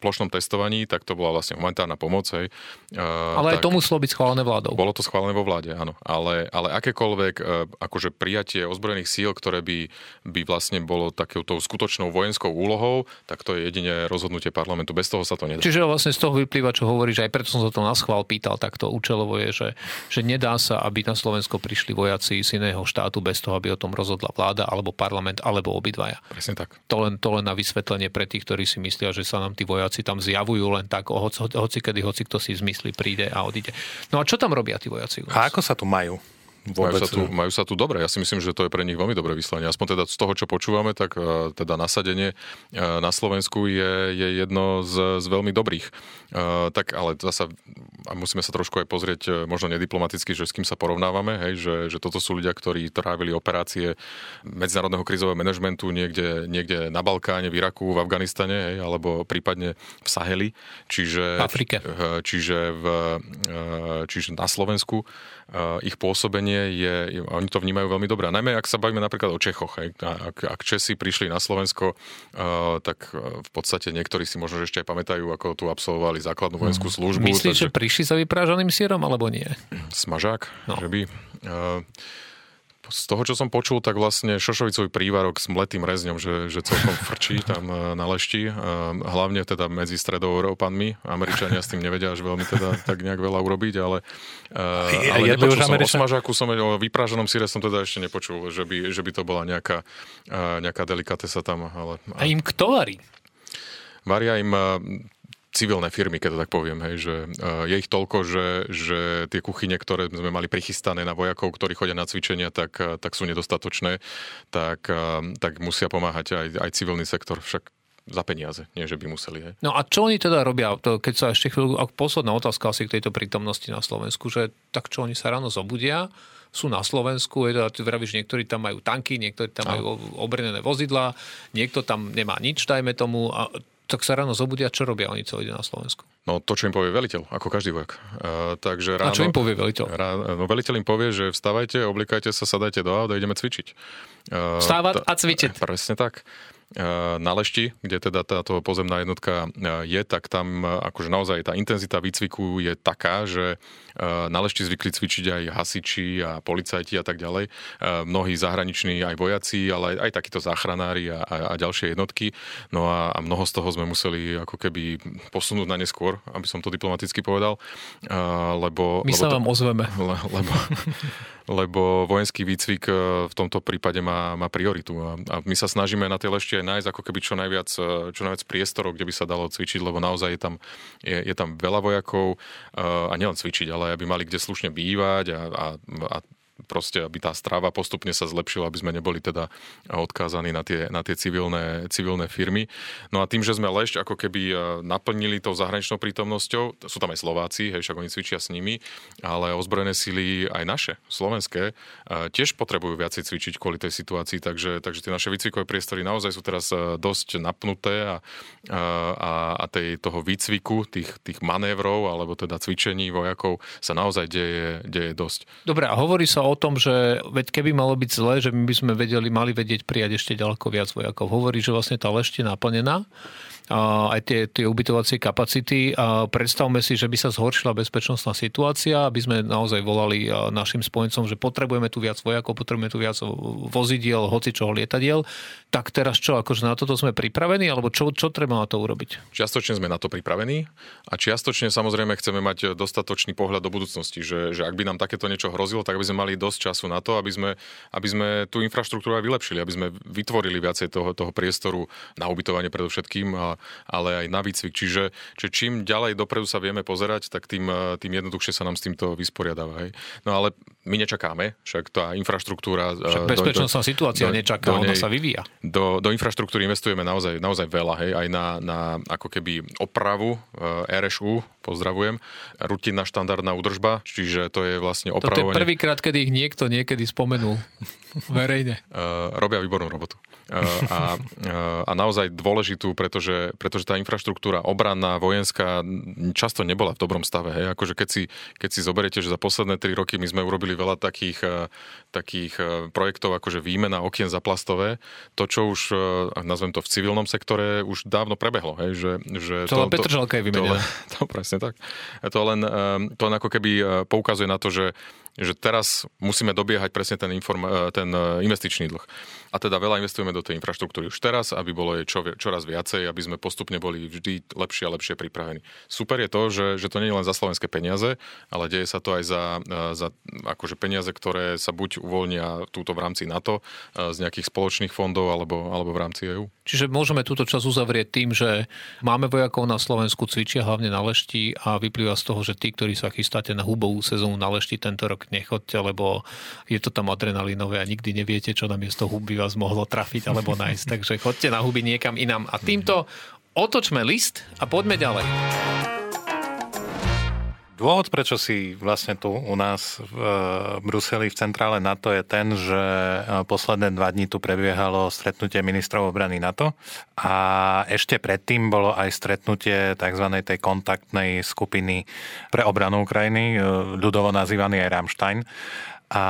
S1: plošnom testovaní, tak to bola vlastne humanitárna pomoc. Hej.
S2: Eh, ale tak, aj to muselo byť schválené vládou.
S1: Bolo to schválené vo vláde, áno. Ale, ale aké akékoľvek e, akože prijatie ozbrojených síl, ktoré by, by vlastne bolo takouto skutočnou vojenskou úlohou, tak to je jedine rozhodnutie parlamentu. Bez toho sa to nedá.
S2: Čiže vlastne z toho vyplýva, čo hovoríš, aj preto som sa to na schvál pýtal takto účelovo je, že, že nedá sa, aby na Slovensko prišli vojaci z iného štátu bez toho, aby o tom rozhodla vláda alebo parlament alebo obidvaja.
S1: Presne tak.
S2: To len, to len na vysvetlenie pre tých, ktorí si myslia, že sa nám tí vojaci tam zjavujú len tak, hoci, hoci kedy, hoci kto si zmyslí, príde a odíde. No a čo tam robia tí vojaci?
S3: A ako sa tu majú?
S1: Majú sa, tu, majú sa tu dobre. Ja si myslím, že to je pre nich veľmi dobré vyslanie. Aspoň teda z toho, čo počúvame, tak e, teda nasadenie e, na Slovensku je, je jedno z, z veľmi dobrých. E, tak ale zasa a musíme sa trošku aj pozrieť možno nediplomaticky, že s kým sa porovnávame, hej, že, že toto sú ľudia, ktorí trávili operácie medzinárodného krizového manažmentu niekde, niekde na Balkáne, v Iraku, v Afganistane, hej, alebo prípadne v Saheli, čiže,
S2: v Afrike.
S1: čiže, v, čiže na Slovensku ich pôsobenie je, oni to vnímajú veľmi dobre. A najmä ak sa bavíme napríklad o Čechoch, hej, ak, ak Česi prišli na Slovensko, tak v podstate niektorí si možno ešte aj pamätajú, ako tu absolvovali základnú vojenskú mhm. službu.
S2: Myslíš, takže... že prišli za vyprážaným sírom, alebo nie?
S1: Smažák, no. že by... Uh, z toho, čo som počul, tak vlastne šošovicový prívarok s mletým rezňom, že, že celkom frčí tam e, na lešti. E, hlavne teda medzi stredoeurópanmi. Američania s tým nevedia až veľmi teda tak nejak veľa urobiť, ale, e, ale nepočul som o smažáku, som o vypraženom síre som teda ešte nepočul, že by, že by to bola nejaká, nejaká delikatesa tam. Ale,
S2: a im kto varí?
S1: Varia im civilné firmy, keď to tak poviem, hej, že uh, je ich toľko, že, že tie kuchyne, ktoré sme mali prichystané na vojakov, ktorí chodia na cvičenia, tak, uh, tak sú nedostatočné, tak, uh, tak musia pomáhať aj, aj civilný sektor, však za peniaze, nie že by museli. Hej.
S2: No a čo oni teda robia, to, keď sa ešte chvíľu, posledná otázka asi k tejto prítomnosti na Slovensku, že tak čo oni sa ráno zobudia, sú na Slovensku, je to, vravíš, niektorí tam majú tanky, niektorí tam majú obrnené vozidlá, niekto tam nemá nič, dajme tomu, a tak sa ráno zobudia, čo robia oni celý deň na Slovensku?
S1: No to, čo im povie veliteľ, ako každý vojak. Uh, takže ráno,
S2: a čo im povie veliteľ?
S1: Ráno, no veliteľ im povie, že vstavajte, oblikajte sa, sadajte do auta, ideme cvičiť.
S2: Uh, Vstávať a cvičiť.
S1: Presne tak na Lešti, kde teda táto pozemná jednotka je, tak tam akože naozaj tá intenzita výcviku je taká, že na Lešti zvykli cvičiť aj hasiči a policajti a tak ďalej. Mnohí zahraniční aj vojaci, ale aj, aj takíto záchranári a, a, a ďalšie jednotky. No a, a mnoho z toho sme museli ako keby posunúť na neskôr, aby som to diplomaticky povedal. Lebo,
S2: My
S1: lebo
S2: sa vám to, ozveme. (laughs)
S1: Le, lebo, (laughs) lebo vojenský výcvik v tomto prípade má, má prioritu. A, a my sa snažíme na tej lešti aj nájsť ako keby čo najviac, čo najviac priestorov, kde by sa dalo cvičiť, lebo naozaj je tam, je, je tam veľa vojakov a nielen cvičiť, ale aby mali kde slušne bývať a, a, a proste, aby tá strava postupne sa zlepšila, aby sme neboli teda odkázaní na tie, na tie civilné, civilné firmy. No a tým, že sme Lešť ako keby e, naplnili tou zahraničnou prítomnosťou, sú tam aj Slováci, hej, však oni cvičia s nimi, ale ozbrojené síly aj naše, slovenské, e, tiež potrebujú viacej cvičiť kvôli tej situácii, takže, takže tie naše výcvikové priestory naozaj sú teraz e, dosť napnuté a, a, a tej, toho výcviku, tých, tých manévrov alebo teda cvičení vojakov sa naozaj deje, deje dosť.
S2: Dobre, a hovorí sa o tom, že veď keby malo byť zle, že my by sme vedeli, mali vedieť prijať ešte ďaleko viac vojakov. Hovorí, že vlastne tá lešte naplnená aj tie, tie ubytovacie kapacity. A predstavme si, že by sa zhoršila bezpečnostná situácia, aby sme naozaj volali našim spojencom, že potrebujeme tu viac vojakov, potrebujeme tu viac vozidiel, hoci čoho lietadiel. Tak teraz čo, akože na toto sme pripravení, alebo čo, čo treba na to urobiť?
S1: Čiastočne sme na to pripravení a čiastočne samozrejme chceme mať dostatočný pohľad do budúcnosti, že, že ak by nám takéto niečo hrozilo, tak by sme mali dosť času na to, aby sme, aby sme tú infraštruktúru aj vylepšili, aby sme vytvorili viacej toho, toho priestoru na ubytovanie predovšetkým a, ale aj na výcvik. Čiže, čiže čím ďalej dopredu sa vieme pozerať, tak tým, tým jednoduchšie sa nám s týmto vysporiadáva. Hej. No ale my nečakáme, však tá infraštruktúra...
S2: Však bezpečnostná do, situácia do, nečaká, do nej, ona sa vyvíja.
S1: Do, do infraštruktúry investujeme naozaj, naozaj veľa, hej, aj na, na ako keby opravu e, RSU, pozdravujem, rutinná štandardná údržba, čiže to je vlastne opravovanie...
S2: To je prvýkrát, kedy ich niekto niekedy spomenul (laughs) verejne.
S1: Uh, robia výbornú robotu. Uh, a, uh, a naozaj dôležitú, pretože, pretože tá infraštruktúra obranná, vojenská často nebola v dobrom stave. Hej. Akože keď, si, keď si zoberiete, že za posledné tri roky my sme urobili veľa takých, takých projektov, akože výmena okien za plastové, to, čo už, nazvem to v civilnom sektore, už dávno prebehlo. Hej. Že, že
S2: to, to, Petržalka je vymenená.
S1: To, (laughs) to, presne tak. To len, to len ako keby poukazuje na to, že že teraz musíme dobiehať presne ten, inform, e, ten e, investičný dlh. A teda veľa investujeme do tej infraštruktúry už teraz, aby bolo jej čo, čoraz viacej, aby sme postupne boli vždy lepšie a lepšie pripravení. Super je to, že, že to nie je len za slovenské peniaze, ale deje sa to aj za, e, za akože peniaze, ktoré sa buď uvoľnia túto v rámci NATO z nejakých spoločných fondov alebo, alebo v rámci EÚ.
S2: Čiže môžeme túto čas uzavrieť tým, že máme vojakov na Slovensku, cvičia hlavne na lešti a vyplýva z toho, že tí, ktorí sa chystáte na hubovú sezónu na lešti tento rok, nechoďte, lebo je to tam adrenalinové a nikdy neviete, čo na miesto huby vás mohlo trafiť alebo nájsť. (laughs) Takže chodte na huby niekam inám. A týmto otočme list a poďme ďalej.
S3: Dôvod, prečo si vlastne tu u nás v e, Bruseli v centrále NATO je ten, že e, posledné dva dní tu prebiehalo stretnutie ministrov obrany NATO a ešte predtým bolo aj stretnutie tzv. tej kontaktnej skupiny pre obranu Ukrajiny, e, ľudovo nazývaný aj Rammstein. A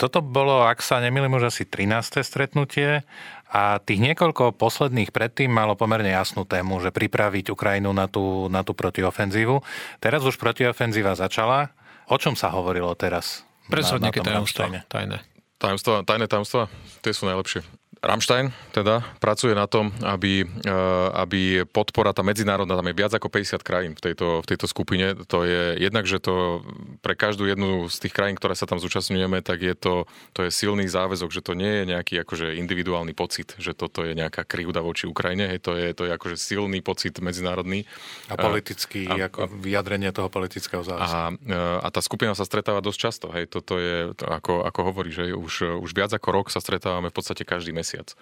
S3: toto bolo, ak sa nemýlim, už asi 13. stretnutie a tých niekoľko posledných predtým malo pomerne jasnú tému, že pripraviť Ukrajinu na tú, na tú protiofenzívu. Teraz už protiofenzíva začala. O čom sa hovorilo teraz?
S2: Presne nejaké tajomstvo. Tajné.
S1: Tajomstva, tajné tajomstva, tie sú najlepšie. Rammstein teda pracuje na tom, aby, eh, aby podpora, tá medzinárodná, tam je viac ako 50 krajín v tejto, v tejto skupine. To je jednak, že to pre každú jednu z tých krajín, ktoré sa tam zúčastňujeme, tak je to, to je silný záväzok, že to nie je nejaký akože individuálny pocit, že toto je nejaká krivda voči Ukrajine, hej, to je, to je akože silný pocit medzinárodný.
S3: A politický, a, ako vyjadrenie toho politického záväzku.
S1: A, eh, a tá skupina sa stretáva dosť často, hej, toto je, to ako, ako hovorí, že už, už viac ako rok sa stretávame v podstate každý mesiac mesiac.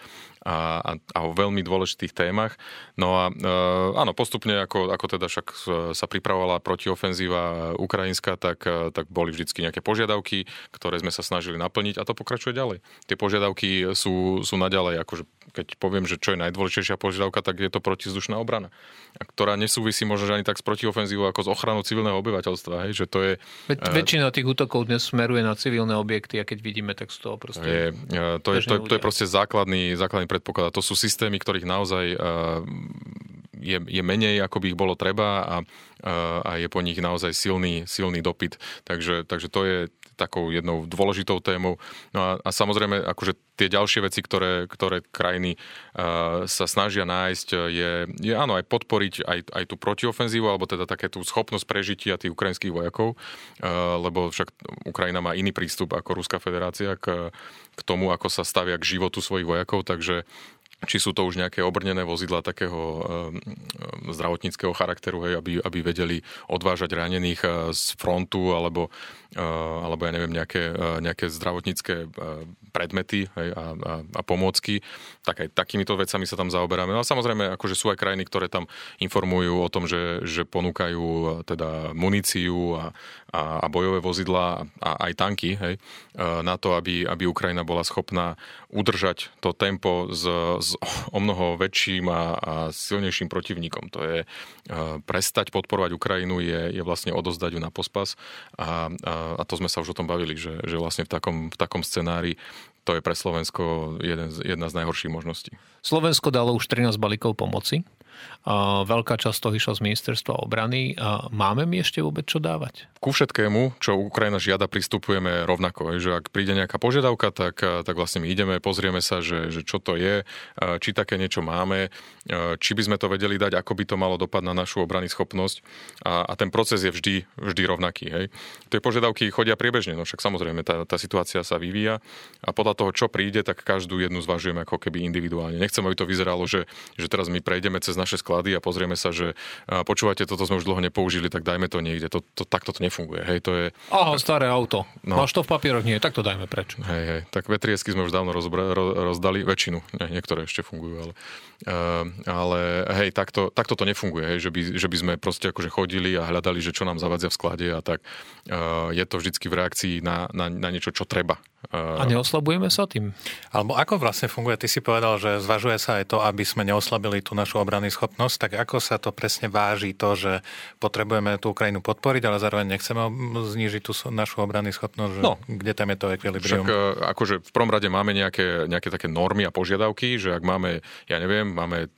S1: A, a, a o veľmi dôležitých témach. No a e, áno, postupne, ako, ako teda však sa pripravovala protiofenzíva ukrajinská, tak, e, tak boli vždycky nejaké požiadavky, ktoré sme sa snažili naplniť a to pokračuje ďalej. Tie požiadavky sú, sú naďalej, akože keď poviem, že čo je najdôležitejšia požiadavka, tak je to protizdušná obrana, ktorá nesúvisí možno ani tak s protiofenzívou ako s ochranou civilného obyvateľstva. Hej, že to je,
S2: Ve, uh, väčšina tých útokov dnes smeruje na civilné objekty a keď vidíme, tak z toho proste...
S1: Je, uh, to, je, to, to je proste základný, základný predpoklad. A to sú systémy, ktorých naozaj uh, je, je menej, ako by ich bolo treba a, a je po nich naozaj silný, silný dopyt. Takže, takže to je takou jednou dôležitou témou. No a, a samozrejme, akože tie ďalšie veci, ktoré, ktoré krajiny uh, sa snažia nájsť, je, je áno, aj podporiť aj, aj tú protiofenzívu, alebo teda také tú schopnosť prežitia tých ukrajinských vojakov, uh, lebo však Ukrajina má iný prístup ako Ruská federácia k, k tomu, ako sa stavia k životu svojich vojakov, takže či sú to už nejaké obrnené vozidla takého e, zdravotníckého charakteru, hej, aby, aby vedeli odvážať ranených e, z frontu alebo, e, alebo ja neviem, nejaké, nejaké zdravotnícke predmety hej, a, a, a pomôcky, tak aj takýmito vecami sa tam zaoberáme. No a samozrejme, akože sú aj krajiny, ktoré tam informujú o tom, že, že ponúkajú teda muníciu a, a bojové vozidlá a aj tanky hej, na to, aby, aby Ukrajina bola schopná udržať to tempo s, s o mnoho väčším a, a silnejším protivníkom. To je prestať podporovať Ukrajinu, je, je vlastne odozdať ju na pospas a, a, a to sme sa už o tom bavili, že, že vlastne v takom, v takom scenári to je pre Slovensko jeden, jedna z najhorších možností.
S2: Slovensko dalo už 13 balíkov pomoci. Veľká časť toho išla z ministerstva obrany. Máme mi ešte vôbec čo dávať?
S1: Ku všetkému, čo Ukrajina žiada, pristupujeme rovnako. Že ak príde nejaká požiadavka, tak, tak vlastne my ideme, pozrieme sa, že, že čo to je, či také niečo máme, či by sme to vedeli dať, ako by to malo dopad na našu obrany schopnosť. A, a ten proces je vždy, vždy rovnaký. Hej. Tie požiadavky chodia priebežne, no však samozrejme tá, tá situácia sa vyvíja a podľa toho, čo príde, tak každú jednu zvažujeme ako keby individuálne. Nechcem, aby to vyzeralo, že, že teraz my prejdeme cez naše sklady a pozrieme sa, že počúvate, toto sme už dlho nepoužili, tak dajme to niekde. To, to, takto to nefunguje. Hej, to je...
S2: Aha, staré auto. No. Máš to v papieroch? Nie, tak to dajme preč.
S1: Hej, hej. Tak vetriesky sme už dávno rozbra- rozdali, väčšinu. Nie, niektoré ešte fungujú, ale... Uh, ale hej, takto, takto to nefunguje, hej, že, by, že by sme proste akože chodili a hľadali, že čo nám zavadzia v sklade a tak. Uh, je to vždycky v reakcii na, na, na niečo, čo treba.
S2: A neoslabujeme sa tým?
S3: Alebo ako vlastne funguje? Ty si povedal, že zvažuje sa aj to, aby sme neoslabili tú našu obrany schopnosť. Tak ako sa to presne váži to, že potrebujeme tú Ukrajinu podporiť, ale zároveň nechceme znížiť tú našu obrany schopnosť? Že no, kde tam je to ekvilibrium?
S1: Však e, akože v prvom rade máme nejaké, nejaké také normy a požiadavky, že ak máme, ja neviem, máme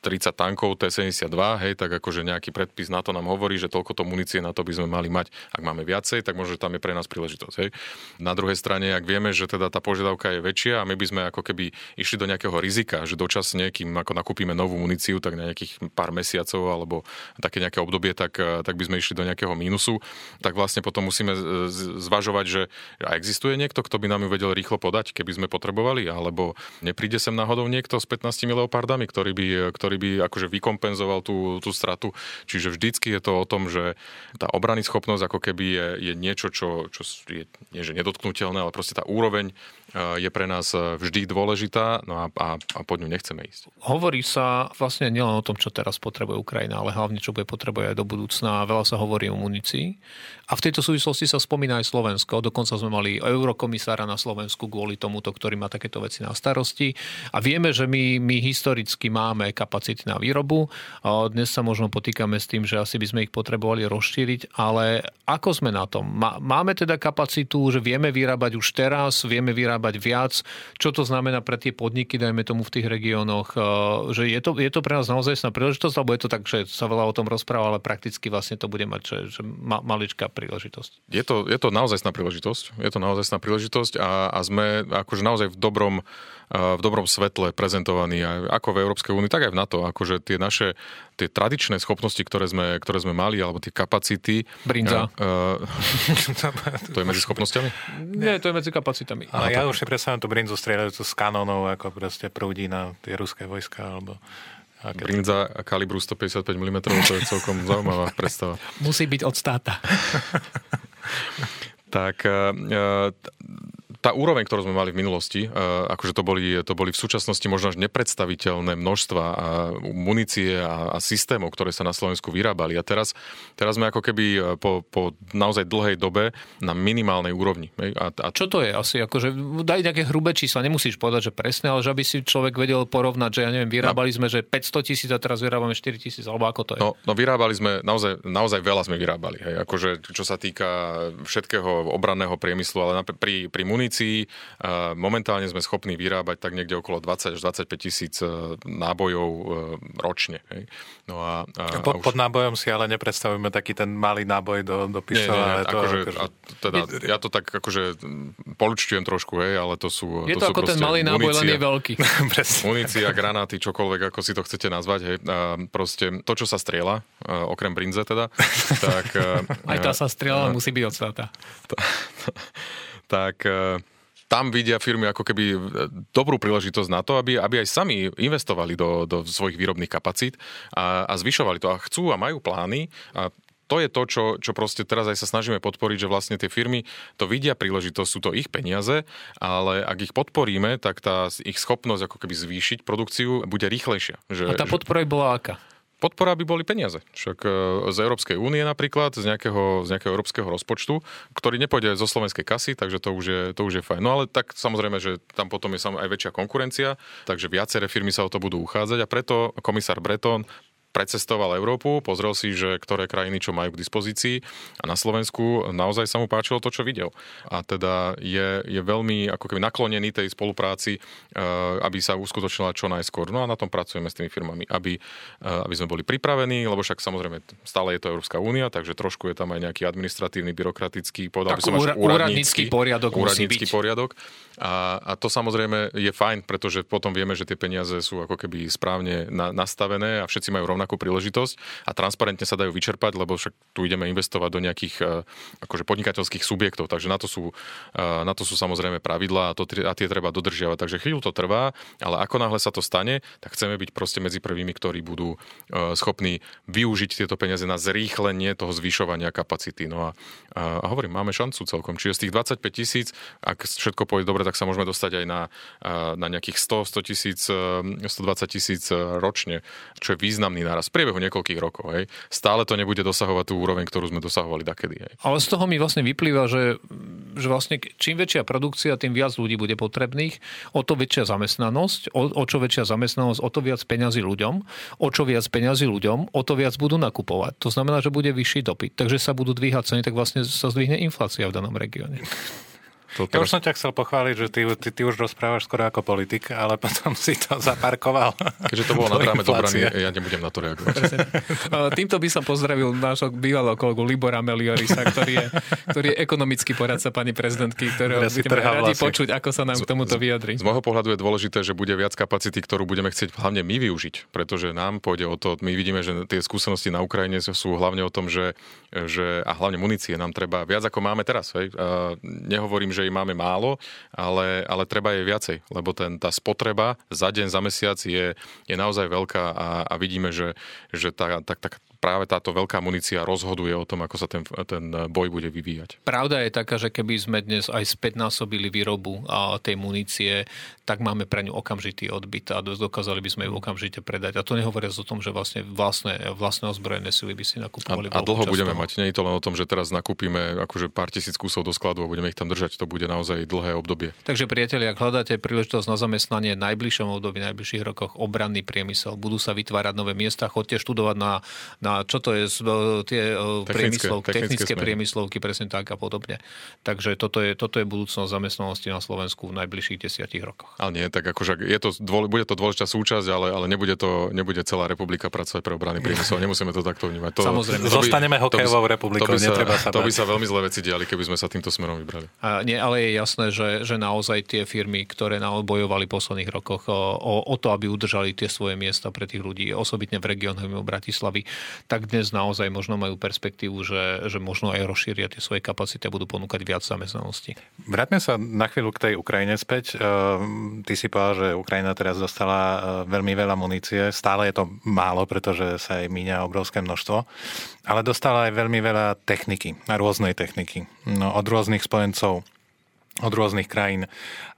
S1: 30 tankov T-72, hej, tak akože nejaký predpis na to nám hovorí, že toľko to munície na to by sme mali mať. Ak máme viacej, tak možno, že tam je pre nás príležitosť. Hej. Na druhej strane, ak vieme, že teda tá požiadavka je väčšia a my by sme ako keby išli do nejakého rizika, že dočasne, kým ako nakúpime novú muníciu, tak na nejakých pár mesiacov alebo také nejaké obdobie, tak, tak by sme išli do nejakého mínusu, tak vlastne potom musíme zvažovať, že a existuje niekto, kto by nám ju vedel rýchlo podať, keby sme potrebovali, alebo nepríde sem náhodou niekto s 15 leopardami, ktorý by, ktorý ktorý by akože vykompenzoval tú, tú stratu. Čiže vždycky je to o tom, že tá obrany schopnosť ako keby je, je niečo, čo, čo je nie že nedotknutelné, ale proste tá úroveň je pre nás vždy dôležitá no a, a, a pod ňu nechceme ísť.
S2: Hovorí sa vlastne nielen o tom, čo teraz potrebuje Ukrajina, ale hlavne čo bude potrebovať aj do budúcna. Veľa sa hovorí o munícii. A v tejto súvislosti sa spomína aj Slovensko. Dokonca sme mali eurokomisára na Slovensku kvôli tomuto, ktorý má takéto veci na starosti. A vieme, že my, my historicky máme kapacity na výrobu. Dnes sa možno potýkame s tým, že asi by sme ich potrebovali rozšíriť, ale ako sme na tom? Máme teda kapacitu, že vieme vyrábať už teraz, vieme vyrábať viac. Čo to znamená pre tie podniky, dajme tomu v tých regiónoch, že je to, je to pre nás naozaj príležitosť, alebo je to tak, že sa veľa o tom rozpráva, ale prakticky vlastne to bude mať že, že ma, príležitosť.
S1: Je to, je to naozaj príležitosť. Je to naozaj príležitosť a, a sme akože naozaj v dobrom v dobrom svetle prezentovaní aj ako v Európskej únii, tak aj v NATO. Akože tie naše tie tradičné schopnosti, ktoré sme, ktoré sme mali, alebo tie kapacity.
S2: Brinza. Uh, (laughs)
S1: to je medzi schopnosťami?
S2: Nie, to je medzi kapacitami.
S3: Ale ja už si predstavím tú brinzu strieľajúcu z kanónov, ako proste prúdi na tie ruské vojska, alebo...
S1: Brinza kalibru 155 mm, to je celkom (laughs) zaujímavá predstava.
S2: Musí byť od státa. (laughs)
S1: tak uh, tá úroveň, ktorú sme mali v minulosti, akože to boli, to boli v súčasnosti možno až nepredstaviteľné množstva a munície a, a systémov, ktoré sa na Slovensku vyrábali. A teraz, teraz sme ako keby e, po, po naozaj dlhej dobe na minimálnej úrovni.
S2: A, a... Čo to je asi? Akože daj nejaké hrubé čísla, nemusíš povedať, že presne, ale že aby si človek vedel porovnať, že ja neviem, vyrábali sme, že 500 tisíc a teraz vyrábame 4 tisíc, alebo ako to je?
S1: No, no vyrábali sme, naozaj, naozaj veľa sme vyrábali. Hej. Akože, čo sa týka všetkého obranného priemyslu, ale pri, pri munícii munícií. Momentálne sme schopní vyrábať tak niekde okolo 20 až 25 tisíc e, nábojov e, ročne. Hej.
S3: No a, a, pod, a už... pod nábojom si ale nepredstavujeme taký ten malý náboj do, do pištola.
S1: Akože, akože... teda, ja to tak akože polučtujem trošku, hej, ale to sú
S2: Je to, to ako ten malý náboj, len je veľký. (laughs)
S1: munícia, granáty, čokoľvek, ako si to chcete nazvať. Hej. A proste to, čo sa strieľa, okrem brinze teda, (laughs) tak...
S2: Aj tá sa strieľa, musí byť odstátá (laughs)
S1: tak e, tam vidia firmy ako keby e, dobrú príležitosť na to, aby, aby aj sami investovali do, do svojich výrobných kapacít a, a zvyšovali to. A chcú a majú plány a to je to, čo, čo proste teraz aj sa snažíme podporiť, že vlastne tie firmy to vidia príležitosť, sú to ich peniaze, ale ak ich podporíme, tak tá ich schopnosť ako keby zvýšiť produkciu bude rýchlejšia.
S2: Že, a tá podpora že... bola aká?
S1: Podpora by boli peniaze. Však e, z Európskej únie napríklad, z nejakého, z nejakého európskeho rozpočtu, ktorý nepôjde zo slovenskej kasy, takže to už je, to už je fajn. No ale tak samozrejme, že tam potom je aj väčšia konkurencia, takže viaceré firmy sa o to budú uchádzať a preto komisár Breton precestoval Európu, pozrel si, že ktoré krajiny čo majú k dispozícii a na Slovensku naozaj sa mu páčilo to, čo videl. A teda je, je veľmi ako keby naklonený tej spolupráci, eh, aby sa uskutočnila čo najskôr. No a na tom pracujeme s tými firmami, aby, eh, aby sme boli pripravení, lebo však samozrejme stále je to Európska únia, takže trošku je tam aj nejaký administratívny, byrokratický, povedal
S2: by som úra, úradnícky poriadok
S1: úradnícky poriadok. A, a to samozrejme je fajn, pretože potom vieme, že tie peniaze sú ako keby správne na, nastavené a všetci majú rovnakú príležitosť a transparentne sa dajú vyčerpať, lebo však tu ideme investovať do nejakých eh, akože podnikateľských subjektov, takže na to sú, eh, na to sú samozrejme pravidlá a, to, a tie treba dodržiavať. Takže chvíľu to trvá, ale ako náhle sa to stane, tak chceme byť proste medzi prvými, ktorí budú eh, schopní využiť tieto peniaze na zrýchlenie toho zvyšovania kapacity. No a, a hovorím, máme šancu celkom. Čiže z tých 25 tisíc, ak všetko pôjde dobre, tak sa môžeme dostať aj na, na nejakých 100, 100 tisíc, 120 tisíc ročne, čo je významný náraz v priebehu niekoľkých rokov. Hej. Stále to nebude dosahovať tú úroveň, ktorú sme dosahovali dakedy. Hej.
S2: Ale z toho mi vlastne vyplýva, že, že vlastne čím väčšia produkcia, tým viac ľudí bude potrebných, o to väčšia zamestnanosť, o, o čo väčšia zamestnanosť, o to viac peňazí ľuďom, o čo viac peňazí ľuďom, o to viac budú nakupovať. To znamená, že bude vyšší dopyt. Takže sa budú dvíhať ceny, tak vlastne sa zdvihne inflácia v danom regióne.
S3: To teraz... Ja už som ťa chcel pochváliť, že ty, ty, ty už rozprávaš skoro ako politik, ale potom si to (laughs) zaparkoval.
S1: Keďže to bolo na rámec obrany, ja nebudem na to reagovať.
S2: Týmto by som pozdravil nášho bývalého kolegu Libora Meliorisa, ktorý je, ktorý je ekonomický poradca pani prezidentky, ktorého ja budeme radi počuť, ako sa nám k tomuto vyjadri.
S1: Z, z môjho pohľadu je dôležité, že bude viac kapacity, ktorú budeme chcieť hlavne my využiť, pretože nám pôjde o to, my vidíme, že tie skúsenosti na Ukrajine sú hlavne o tom, že, že a hlavne munície nám treba viac ako máme teraz. Hej. Nehovorím, že ich máme málo, ale, ale treba je viacej, lebo ten, tá spotreba za deň, za mesiac je, je naozaj veľká a, a vidíme, že, že tá, tá, tá, práve táto veľká munícia rozhoduje o tom, ako sa ten, ten boj bude vyvíjať.
S2: Pravda je taká, že keby sme dnes aj späť násobili výrobu tej munície, tak máme pre ňu okamžitý odbyt a dokázali by sme ju okamžite predať. A to nehovoriac o tom, že vlastne vlastné, vlastné ozbrojené sily by si nakupovali.
S1: A, a dlho budeme toho. mať. Nie je to len o tom, že teraz nakúpime akože pár tisíc kusov do skladu a budeme ich tam držať. To bude naozaj dlhé obdobie.
S2: Takže priatelia, ak hľadáte príležitosť na zamestnanie v najbližšom období, v najbližších rokoch obranný priemysel, budú sa vytvárať nové miesta, chodte študovať na, na na čo to je, tie technické, priemyslovky, technické, technické priemyslovky, presne tak a podobne. Takže toto je, toto je budúcnosť zamestnanosti na Slovensku v najbližších desiatich rokoch.
S1: Ale nie, tak akože je to, bude to dôležitá súčasť, ale, ale nebude, to, nebude celá republika pracovať pre obranný priemysel. (laughs) Nemusíme to takto vnímať. To,
S2: Samozrejme.
S3: To by, Zostaneme hokejovou republikou, to by, sa, netreba sa
S1: To by sa veľmi zle veci diali, keby sme sa týmto smerom vybrali.
S2: A nie, ale je jasné, že, že naozaj tie firmy, ktoré bojovali v posledných rokoch o, o to, aby udržali tie svoje miesta pre tých ľudí, osobitne v regiónoch mimo Bratislavy, tak dnes naozaj možno majú perspektívu, že, že možno aj rozšíria tie svoje kapacity a budú ponúkať viac zamestnanosti.
S3: Vráťme sa na chvíľu k tej Ukrajine späť. Ehm, ty si povedal, že Ukrajina teraz dostala e, veľmi veľa munície. Stále je to málo, pretože sa jej míňa obrovské množstvo. Ale dostala aj veľmi veľa techniky, rôznej techniky. No, od rôznych spojencov od rôznych krajín.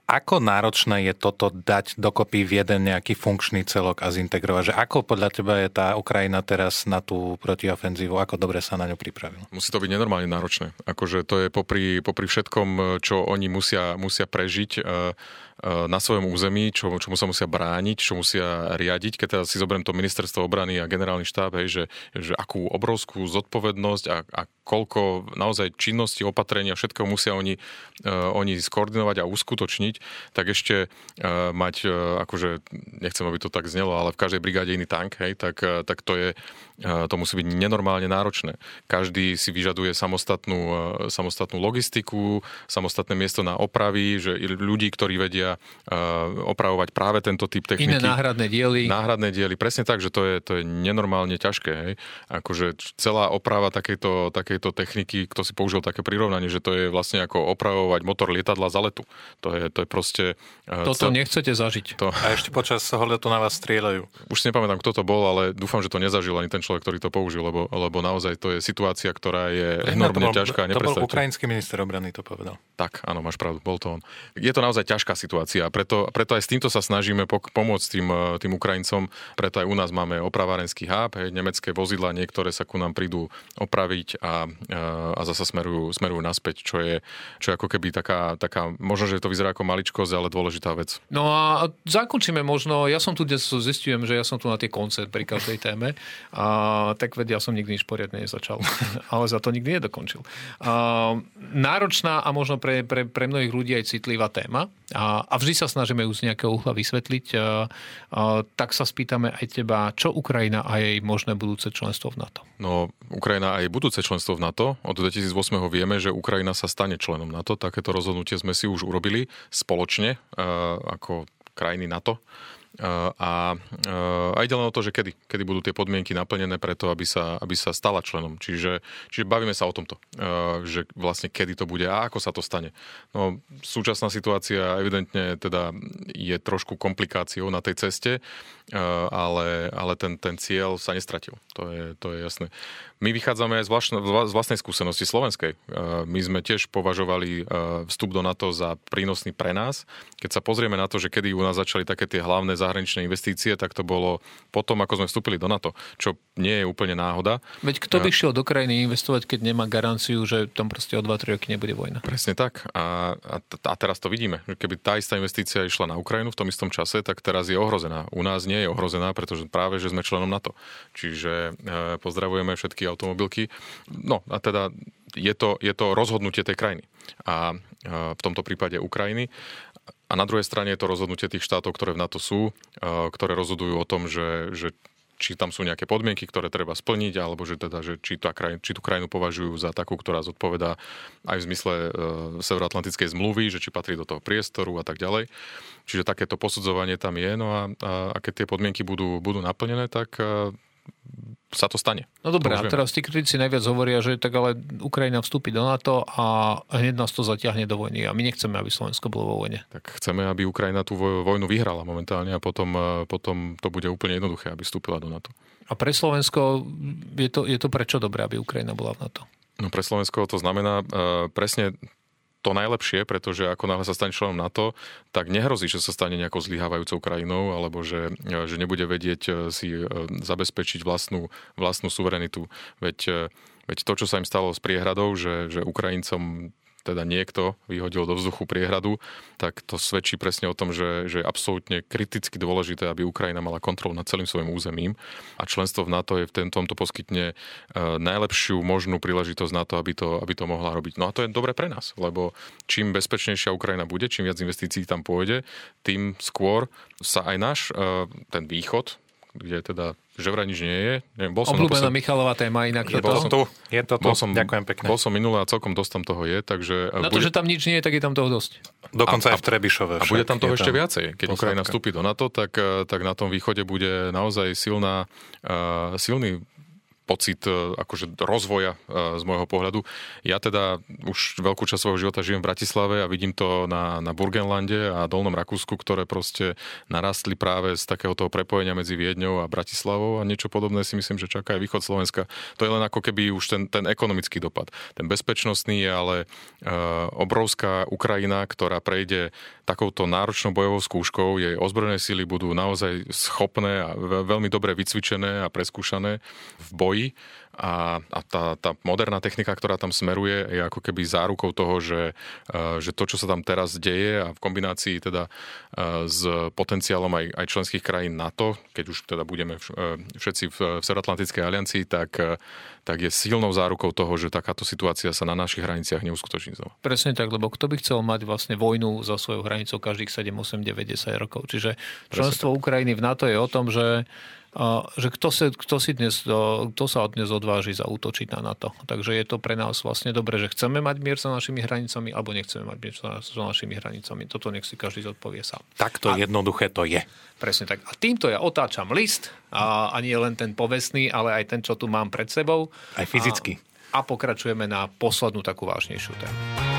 S3: Ako náročné je toto dať dokopy v jeden nejaký funkčný celok a zintegrovať? Že ako podľa teba je tá Ukrajina teraz na tú protiofenzívu? Ako dobre sa na ňu pripravil?
S1: Musí to byť nenormálne náročné. Akože to je popri, popri všetkom, čo oni musia, musia prežiť Eh, na svojom území, čo, čomu sa musia brániť, čo musia riadiť. Keď teda si zoberiem to ministerstvo obrany a generálny štáb, hej, že, že akú obrovskú zodpovednosť a, a koľko naozaj činnosti, opatrenia, všetko musia oni, uh, oni skoordinovať a uskutočniť, tak ešte uh, mať, uh, akože, nechcem, aby to tak znelo, ale v každej brigáde iný tank, hej, tak, uh, tak to je, to musí byť nenormálne náročné. Každý si vyžaduje samostatnú, uh, samostatnú logistiku, samostatné miesto na opravy, že ľudí, ktorí vedia opravovať práve tento typ techniky.
S2: Iné náhradné diely.
S1: Náhradné diely, presne tak, že to je, to je nenormálne ťažké. Hej. Akože celá oprava takejto, takejto techniky, kto si použil také prirovnanie, že to je vlastne ako opravovať motor lietadla za letu. To je, to je proste...
S2: Toto cel... nechcete zažiť.
S3: To... A ešte počas toho letu na vás strieľajú.
S1: Už si nepamätám, kto to bol, ale dúfam, že to nezažil ani ten človek, ktorý to použil, lebo, lebo naozaj to je situácia, ktorá je enormne ťažká.
S3: To bol ukrajinský minister obrany, to povedal.
S1: Tak, áno, máš pravdu, bol to on. Je to naozaj ťažká situácia. Preto, preto aj s týmto sa snažíme pomôcť tým, tým Ukrajincom. Preto aj u nás máme opravárenský hub, hej, nemecké vozidla, niektoré sa ku nám prídu opraviť a, a zasa smerujú, smerujú naspäť, čo je, čo je ako keby taká, taká, možno, že to vyzerá ako maličkosť, ale dôležitá vec.
S2: No a zakončíme možno, ja som tu dnes zistujem, že ja som tu na tie konce pri každej téme, a, tak vedia, som nikdy nič poriadne nezačal, (laughs) ale za to nikdy nedokončil. A, náročná a možno pre, pre, pre mnohých ľudí aj citlivá téma a, a vždy sa snažíme ju z nejakého uhla vysvetliť, a, a, tak sa spýtame aj teba, čo Ukrajina a jej možné budúce členstvo v NATO?
S1: No, Ukrajina a jej budúce členstvo v NATO. Od 2008 vieme, že Ukrajina sa stane členom NATO. Takéto rozhodnutie sme si už urobili spoločne ako krajiny NATO. A, a ide len o to, že kedy, kedy budú tie podmienky naplnené preto, aby sa, aby sa stala členom. Čiže, čiže bavíme sa o tomto, že vlastne kedy to bude a ako sa to stane. No, súčasná situácia evidentne teda je trošku komplikáciou na tej ceste, ale, ale ten, ten cieľ sa nestratil. To je, to je jasné. My vychádzame aj z, vlastne, z vlastnej skúsenosti slovenskej. My sme tiež považovali vstup do NATO za prínosný pre nás. Keď sa pozrieme na to, že kedy u nás začali také tie hlavné zahraničné investície, tak to bolo potom, ako sme vstúpili do NATO, čo nie je úplne náhoda.
S2: Veď kto by šiel do krajiny investovať, keď nemá garanciu, že tam proste o 2-3 roky nebude vojna?
S1: Presne tak. A, a, a teraz to vidíme. Keby tá istá investícia išla na Ukrajinu v tom istom čase, tak teraz je ohrozená. U nás nie je ohrozená, pretože práve, že sme členom NATO. Čiže e, pozdravujeme všetky automobilky. No a teda je to, je to rozhodnutie tej krajiny. A v tomto prípade Ukrajiny. A na druhej strane je to rozhodnutie tých štátov, ktoré v NATO sú, ktoré rozhodujú o tom, že, že či tam sú nejaké podmienky, ktoré treba splniť, alebo že teda, že či, tá kraj, či tú krajinu považujú za takú, ktorá zodpovedá aj v zmysle e, Severoatlantickej zmluvy, že či patrí do toho priestoru a tak ďalej. Čiže takéto posudzovanie tam je. No a, a, a keď tie podmienky budú, budú naplnené, tak e, sa to stane.
S2: No dobré, a teraz tí kritici najviac hovoria, že tak ale Ukrajina vstúpi do NATO a hneď nás to zatiahne do vojny a my nechceme, aby Slovensko bolo vo vojne.
S1: Tak chceme, aby Ukrajina tú vojnu vyhrala momentálne a potom, e, potom to bude úplne jednoduché, aby vstúpila do NATO.
S2: A pre Slovensko je to, je to prečo dobré, aby Ukrajina bola v NATO?
S1: No pre Slovensko to znamená uh, presne to najlepšie, pretože ako náhle sa stane členom NATO, tak nehrozí, že sa stane nejakou zlyhávajúcou krajinou alebo že, že nebude vedieť eh, si eh, zabezpečiť vlastnú, vlastnú suverenitu. Veď, veď to, čo sa im stalo s priehradou, že, že Ukrajincom teda niekto vyhodil do vzduchu priehradu, tak to svedčí presne o tom, že, že je absolútne kriticky dôležité, aby Ukrajina mala kontrolu nad celým svojim územím a členstvo v NATO je v tomto poskytne e, najlepšiu možnú príležitosť na to, aby to, aby to mohla robiť. No a to je dobre pre nás, lebo čím bezpečnejšia Ukrajina bude, čím viac investícií tam pôjde, tým skôr sa aj náš e, ten východ, kde teda že vraj nič nie je.
S2: Neviem, bol som Obľúbená naposled... Michalová téma, inak
S3: je to... tu, je to tu. Bol som, Ďakujem pekne.
S1: Bol som minulé a celkom dosť tam toho je, takže...
S2: Na bude... to, že tam nič nie je, tak je tam toho dosť.
S3: Dokonca a, aj v Trebišove.
S1: A bude tam toho ešte viacej. Keď Ukrajina vstúpi do NATO, tak, eh, tak na tom východe bude naozaj silná, uh, silný pocit e, akože rozvoja e, z môjho pohľadu. Ja teda už veľkú časť svojho života žijem v Bratislave a vidím to na, na Burgenlande a Dolnom Rakúsku, ktoré proste narastli práve z takého toho prepojenia medzi Viedňou a Bratislavou a niečo podobné si myslím, že čaká aj východ Slovenska. To je len ako keby už ten, ten ekonomický dopad. Ten bezpečnostný je ale uh, obrovská Ukrajina, ktorá prejde takouto náročnou bojovou skúškou. Jej ozbrojené síly budú naozaj schopné a veľmi dobre vycvičené a preskúšané v boji boji a, a tá, tá moderná technika, ktorá tam smeruje, je ako keby zárukou toho, že, e, že to, čo sa tam teraz deje a v kombinácii teda e, s potenciálom aj, aj členských krajín NATO, keď už teda budeme e, všetci v, v Severoatlantickej aliancii, tak, tak je silnou zárukou toho, že takáto situácia sa na našich hraniciach neuskutoční znova.
S2: Presne tak, lebo kto by chcel mať vlastne vojnu za svojou hranicou každých 7, 8, 9, 10 rokov. Čiže členstvo Ukrajiny v NATO je o tom, že že kto, sa, kto, si dnes, kto sa dnes odváži zautočiť na NATO. Takže je to pre nás vlastne dobre, že chceme mať mier za našimi hranicami alebo nechceme mať mier za našimi hranicami. Toto nech si každý zodpovie sám.
S3: Takto a, jednoduché to je.
S2: Presne tak. A týmto ja otáčam list a, a nie len ten povestný, ale aj ten, čo tu mám pred sebou.
S3: Aj fyzicky.
S2: A, a pokračujeme na poslednú takú vážnejšiu tému.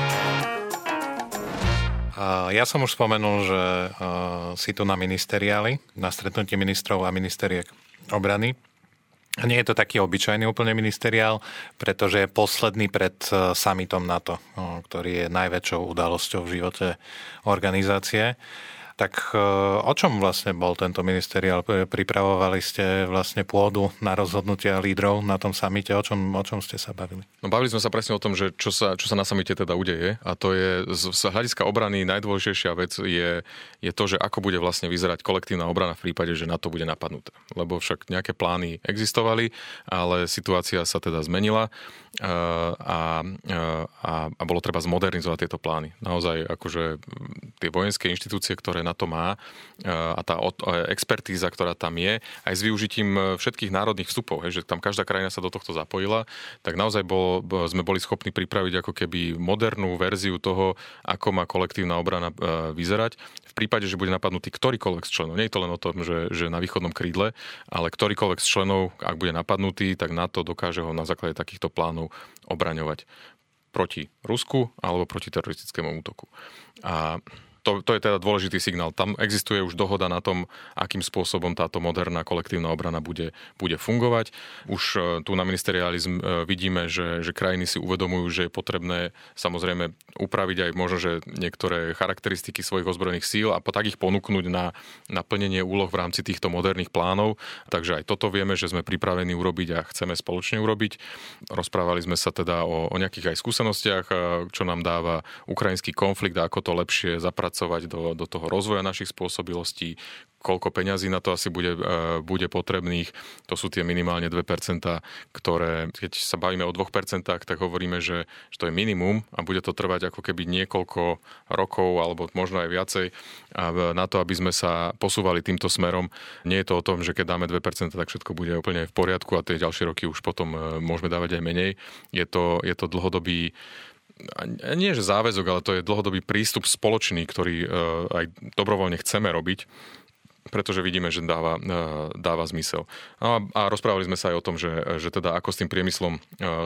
S3: Ja som už spomenul, že si tu na ministeriáli, na stretnutí ministrov a ministeriek obrany. Nie je to taký obyčajný úplne ministeriál, pretože je posledný pred e, summitom NATO, ktorý je najväčšou udalosťou v živote organizácie. Tak e, o čom vlastne bol tento ministeriál? Pripravovali ste vlastne pôdu na rozhodnutia lídrov na tom samite? O čom, o čom ste sa bavili?
S1: No bavili sme sa presne o tom, že čo sa, čo sa na samite teda udeje a to je z, z hľadiska obrany najdôležitejšia vec je, je to, že ako bude vlastne vyzerať kolektívna obrana v prípade, že na to bude napadnuté. Lebo však nejaké plány existovali, ale situácia sa teda zmenila a, a, a bolo treba zmodernizovať tieto plány. Naozaj akože tie vojenské inštitúcie, ktoré na to má a tá expertíza, ktorá tam je, aj s využitím všetkých národných vstupov, hej, že tam každá krajina sa do tohto zapojila, tak naozaj bol, sme boli schopní pripraviť ako keby modernú verziu toho, ako má kolektívna obrana vyzerať. V prípade, že bude napadnutý ktorýkoľvek z členov, nie je to len o tom, že, že na východnom krídle, ale ktorýkoľvek z členov, ak bude napadnutý, tak na to dokáže ho na základe takýchto plánov obraňovať proti Rusku alebo proti teroristickému útoku. A to, to je teda dôležitý signál. Tam existuje už dohoda na tom, akým spôsobom táto moderná kolektívna obrana bude, bude fungovať. Už e, tu na ministeriáli e, vidíme, že, že krajiny si uvedomujú, že je potrebné samozrejme upraviť aj možno, že niektoré charakteristiky svojich ozbrojených síl a tak ich ponúknuť na, na plnenie úloh v rámci týchto moderných plánov. Takže aj toto vieme, že sme pripravení urobiť a chceme spoločne urobiť. Rozprávali sme sa teda o, o nejakých aj skúsenostiach, e, čo nám dáva ukrajinský konflikt a ako to lepšie zapracovať zapracovať do, do toho rozvoja našich spôsobilostí, koľko peňazí na to asi bude, e, bude potrebných. To sú tie minimálne 2%, ktoré, keď sa bavíme o 2%, tak hovoríme, že, že to je minimum a bude to trvať ako keby niekoľko rokov alebo možno aj viacej na to, aby sme sa posúvali týmto smerom. Nie je to o tom, že keď dáme 2%, tak všetko bude úplne v poriadku a tie ďalšie roky už potom e, môžeme dávať aj menej. Je to, je to dlhodobý nie že záväzok, ale to je dlhodobý prístup spoločný, ktorý e, aj dobrovoľne chceme robiť pretože vidíme, že dáva, e, dáva zmysel. No a, a rozprávali sme sa aj o tom, že, že teda ako s tým priemyslom e,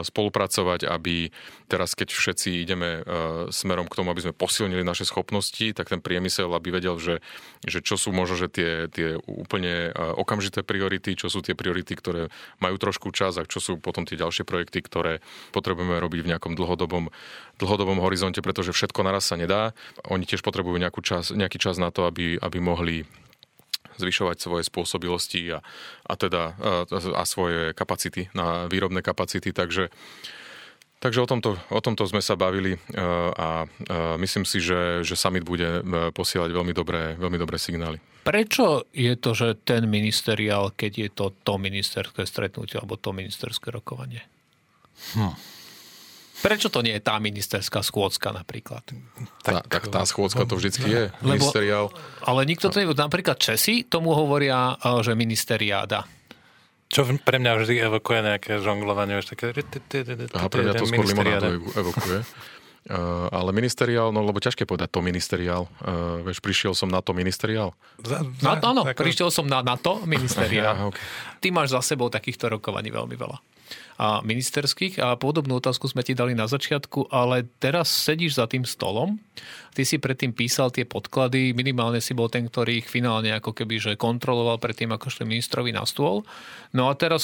S1: spolupracovať, aby teraz, keď všetci ideme smerom k tomu, aby sme posilnili naše schopnosti, tak ten priemysel, aby vedel, že, že čo sú možno že tie, tie úplne okamžité priority, čo sú tie priority, ktoré majú trošku čas a čo sú potom tie ďalšie projekty, ktoré potrebujeme robiť v nejakom dlhodobom dlhodobom horizonte, pretože všetko naraz sa nedá. Oni tiež potrebujú nejakú čas, nejaký čas na to, aby, aby mohli zvyšovať svoje spôsobilosti a, a teda a, a svoje kapacity, na výrobné kapacity, takže Takže o tomto, o tomto sme sa bavili a, a myslím si, že, že summit bude posielať veľmi dobré, veľmi dobré signály.
S2: Prečo je to, že ten ministeriál, keď je to to ministerské stretnutie alebo to ministerské rokovanie? Hm. Prečo to nie je tá ministerská schôdzka napríklad?
S1: Tak, tak tá schôdzka to vždycky je, Lebo, ministeriál.
S2: Ale nikto to nevie. Napríklad Česi tomu hovoria, eh, že ministeriáda.
S3: Čo pre mňa vždy evokuje nejaké žonglovanie, už také...
S1: Aha, pre mňa to skôr limonádo evokuje. Uh, (laughs) ale ministeriál, no lebo ťažké povedať to ministeriál. Uh, vieš, prišiel som na to ministeriál.
S2: Na, áno, prišiel som na, na to ministeriál. (laughs) okay. Ty máš za sebou takýchto rokovaní veľmi veľa a ministerských. A podobnú otázku sme ti dali na začiatku, ale teraz sedíš za tým stolom, ty si predtým písal tie podklady, minimálne si bol ten, ktorý ich finálne ako keby že kontroloval predtým, ako šli ministrovi na stôl. No a teraz,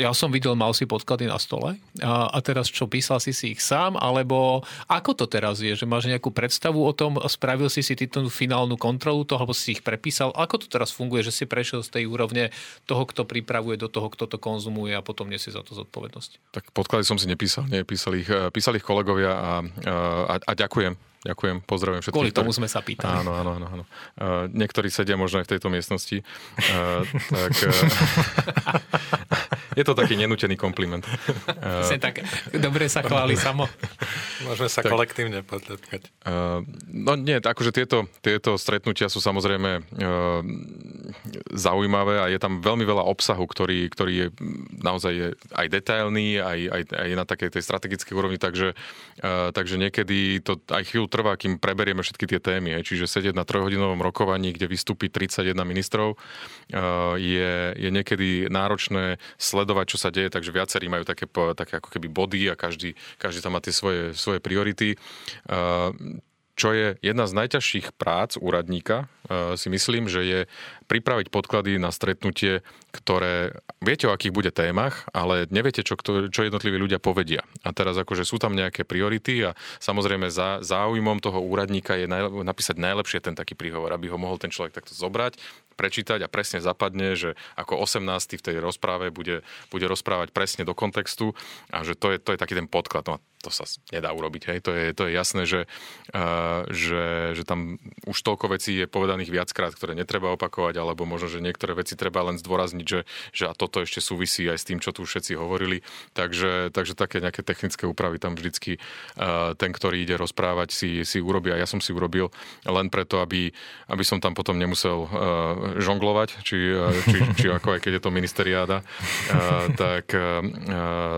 S2: ja som videl, mal si podklady na stole. A, a teraz čo, písal si si ich sám, alebo ako to teraz je, že máš nejakú predstavu o tom, spravil si si tú finálnu kontrolu toho, alebo si ich prepísal, ako to teraz funguje, že si prešiel z tej úrovne toho, kto pripravuje, do toho, kto to konzumuje a potom nesie za to zodpovednosť zodpovednosť.
S1: Tak podklady som si nepísal, nie, písali ich, eh, písali ich kolegovia a, a, a ďakujem. Ďakujem, pozdravujem všetkých.
S2: Kvôli tomu sme sa pýtali.
S1: Áno, áno, áno. áno. Uh, niektorí sedia možno aj v tejto miestnosti. Uh, tak, uh, (laughs) je to taký nenútený kompliment.
S2: Uh, tak dobre sa chváli samo.
S3: Môžeme sa tak, kolektívne potlepkať.
S1: Uh, no nie, akože tieto, tieto stretnutia sú samozrejme uh, zaujímavé a je tam veľmi veľa obsahu, ktorý, ktorý je naozaj je aj detailný, aj, aj, aj na takej tej strategickej úrovni, takže, uh, takže niekedy to aj chvíľu trvá, kým preberieme všetky tie témy. Čiže sedieť na trojhodinovom rokovaní, kde vystúpi 31 ministrov, je, je niekedy náročné sledovať, čo sa deje, takže viacerí majú také, také ako keby body a každý, každý tam má tie svoje, svoje priority čo je jedna z najťažších prác úradníka, si myslím, že je pripraviť podklady na stretnutie, ktoré viete, o akých bude témach, ale neviete, čo, čo jednotliví ľudia povedia. A teraz akože sú tam nejaké priority a samozrejme za, záujmom toho úradníka je naj, napísať najlepšie ten taký príhovor, aby ho mohol ten človek takto zobrať, prečítať a presne zapadne, že ako 18. v tej rozpráve bude, bude rozprávať presne do kontextu a že to je, to je taký ten podklad. No to sa nedá urobiť. Hej. To, je, to je jasné, že, uh, že, že tam už toľko vecí je povedaných viackrát, ktoré netreba opakovať, alebo možno, že niektoré veci treba len zdôrazniť, že, že a toto ešte súvisí aj s tým, čo tu všetci hovorili. Takže, takže také nejaké technické úpravy tam vždycky uh, ten, ktorý ide rozprávať, si, si urobí a ja som si urobil len preto, aby, aby som tam potom nemusel uh, žonglovať, či, uh, či, či ako aj keď je to ministeriáda, uh, tak, uh,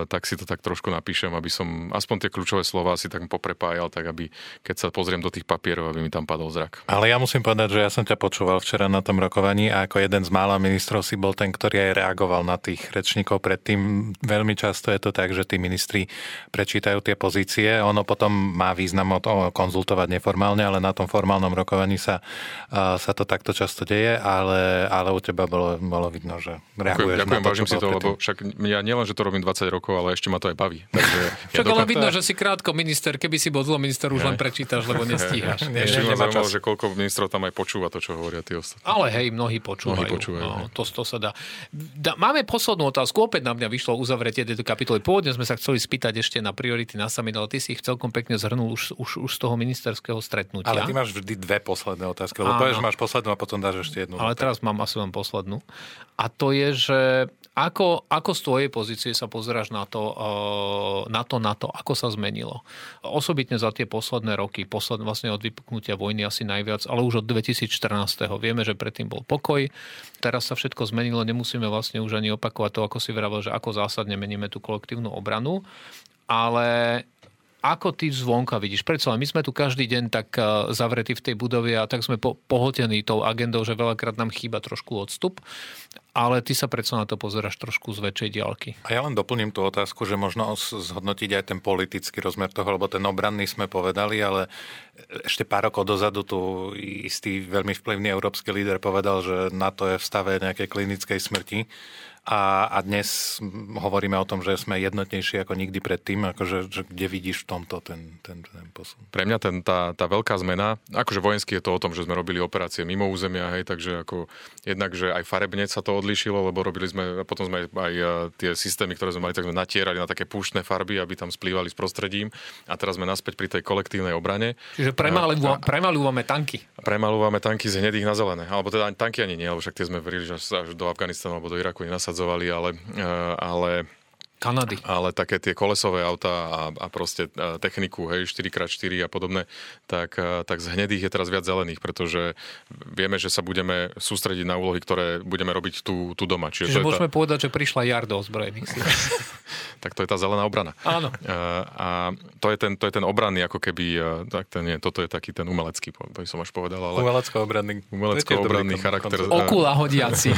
S1: tak si to tak trošku napíšem, aby som aspoň tie kľúčové slova si tak poprepájal, tak aby keď sa pozriem do tých papierov, aby mi tam padol zrak.
S3: Ale ja musím povedať, že ja som ťa počúval včera na tom rokovaní a ako jeden z mála ministrov si bol ten, ktorý aj reagoval na tých rečníkov predtým. Veľmi často je to tak, že tí ministri prečítajú tie pozície, ono potom má význam o to konzultovať neformálne, ale na tom formálnom rokovaní sa, sa to takto často deje, ale, ale u teba bolo, bolo vidno, že reaguješ
S1: Ďakujem, to, vážim si to, lebo však ja nielen, že to robím 20 rokov, ale ešte ma to aj baví. Takže (laughs)
S2: ja dokážem, vidno, že si krátko minister. Keby si bol dlho minister, už len prečítaš, lebo nestíhaš.
S1: Ešte ma zaujímalo, že koľko ministrov tam aj počúva to, čo hovoria tí ostatní.
S2: Ale hej, mnohí počúvajú. Mnohí počúvajú no, to, to sa dá. dá. Máme poslednú otázku. Opäť na mňa vyšlo uzavretie tejto kapitoly. Pôvodne sme sa chceli spýtať ešte na priority na summit, ale ty si ich celkom pekne zhrnul už, už, už z toho ministerského stretnutia.
S3: Ale ty máš vždy dve posledné otázky, lebo povieš, máš poslednú a potom dáš ešte jednu.
S2: Ale teraz mám asi len poslednú. A to je, že ako, ako z tvojej pozície sa pozeráš na to, eh, na to, na to, ako sa zmenilo? Osobitne za tie posledné roky, posled, vlastne od vypuknutia vojny asi najviac, ale už od 2014. Vieme, že predtým bol pokoj, teraz sa všetko zmenilo, nemusíme vlastne už ani opakovať to, ako si vravel, že ako zásadne meníme tú kolektívnu obranu, ale ako ty zvonka vidíš? Predsa my sme tu každý deň tak eh, zavretí v tej budove a tak sme po, pohotení tou agendou, že veľakrát nám chýba trošku odstup. Ale ty sa predsa na to pozeráš trošku z väčšej diaľky.
S3: A ja len doplním tú otázku, že možno zhodnotiť aj ten politický rozmer toho, lebo ten obranný sme povedali, ale ešte pár rokov dozadu tu istý veľmi vplyvný európsky líder povedal, že NATO je v stave nejakej klinickej smrti a, a dnes hovoríme o tom, že sme jednotnejší ako nikdy predtým, akože, že kde vidíš v tomto ten, ten, ten posun?
S1: Pre mňa ten, tá, tá veľká zmena, akože vojenský je to o tom, že sme robili operácie mimo územia, hej, takže ako jednak, že aj farebne sa to odlišilo, lebo robili sme, potom sme aj tie systémy, ktoré sme mali, tak sme natierali na také púštne farby, aby tam splývali s prostredím a teraz sme naspäť pri tej kolektívnej obrane.
S2: Čiže premalúvame tanky.
S1: Premalúvame tanky z hnedých na zelené, alebo teda tanky ani nie, lebo však tie sme verili, že až do Afganistanu alebo do Iraku nenasadzovali presadzovali, ale, eh, ale
S2: Kanady.
S1: Ale také tie kolesové auta a, a proste e, techniku, hej, 4x4 a podobné, tak, e, tak z hnedých je teraz viac zelených, pretože vieme, že sa budeme sústrediť na úlohy, ktoré budeme robiť tu, tu doma.
S2: Čiže, Čiže môžeme tá... povedať, že prišla jar do ozbrojených (laughs) síl.
S1: tak to je tá zelená obrana.
S2: Áno.
S1: A, e, a to, je ten, to je ten obranný, ako keby, tak ten, nie, toto je taký ten umelecký, to som až povedal. Ale...
S3: Umelecko-obranný.
S1: Umelecko-obranný charakter.
S2: Okula hodiaci.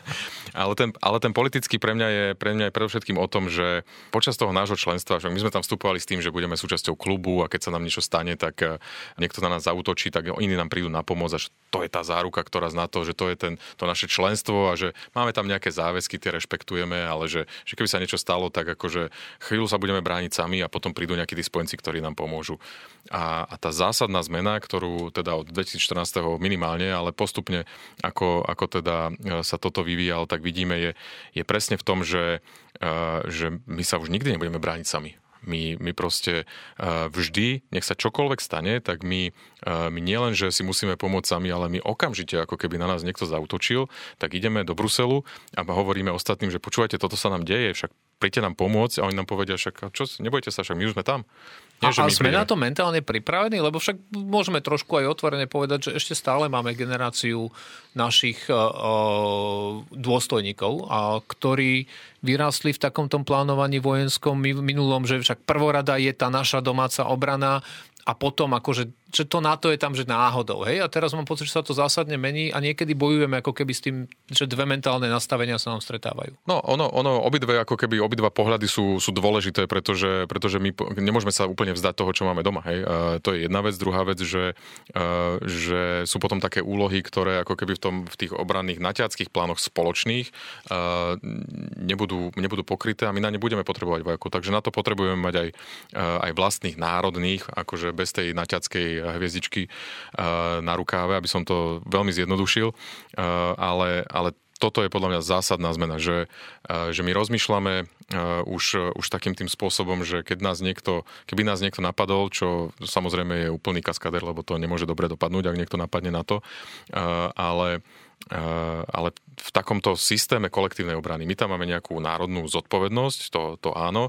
S2: (laughs)
S1: ale, ten, ale ten politický pre mňa je, pre mňa je predovšetkým o tom, že počas toho nášho členstva, že my sme tam vstupovali s tým, že budeme súčasťou klubu a keď sa nám niečo stane, tak eh, niekto na nás zautočí, tak iní nám prídu na pomoc a že to je tá záruka, ktorá zná to, že to je ten, to naše členstvo a že máme tam nejaké záväzky, tie rešpektujeme, ale že, že keby sa niečo stalo, tak akože chvíľu sa budeme brániť sami a potom prídu nejakí tí spojenci, ktorí nám pomôžu. A, a tá zásadná zmena, ktorú teda od 2014. minimálne, ale postupne ako, ako teda eh, sa toto vyvíjalo, tak vidíme, je, je presne v tom, že že my sa už nikdy nebudeme brániť sami. My, my proste vždy, nech sa čokoľvek stane, tak my, my nielen, že si musíme pomôcť sami, ale my okamžite, ako keby na nás niekto zautočil, tak ideme do Bruselu a hovoríme ostatným, že počúvajte, toto sa nám deje, však príďte nám pomôcť a oni nám povedia, však čo, nebojte sa, však my už sme tam.
S2: Nie, a, a sme prídeme. na to mentálne pripravení? Lebo však môžeme trošku aj otvorene povedať, že ešte stále máme generáciu našich uh, dôstojníkov, a, ktorí vyrástli v takomto plánovaní vojenskom minulom, že však prvorada je tá naša domáca obrana a potom akože že to NATO je tam, že náhodou. Hej? A teraz mám pocit, že sa to zásadne mení a niekedy bojujeme ako keby s tým, že dve mentálne nastavenia sa nám stretávajú.
S1: No, ono, ono obidve, ako keby obidva pohľady sú, sú dôležité, pretože, pretože my nemôžeme sa úplne vzdať toho, čo máme doma. Hej? A to je jedna vec. Druhá vec, že, a, že sú potom také úlohy, ktoré ako keby v, tom, v tých obranných naťackých plánoch spoločných a, nebudú, nebudú pokryté a my na ne budeme potrebovať vojakov. Takže na to potrebujeme mať aj, aj vlastných národných, akože bez tej naťackej hviezdičky na rukáve, aby som to veľmi zjednodušil, ale, ale toto je podľa mňa zásadná zmena, že, že my rozmýšľame už, už takým tým spôsobom, že keď nás niekto, keby nás niekto napadol, čo samozrejme je úplný kaskader, lebo to nemôže dobre dopadnúť, ak niekto napadne na to, ale ale v takomto systéme kolektívnej obrany my tam máme nejakú národnú zodpovednosť, to, to áno,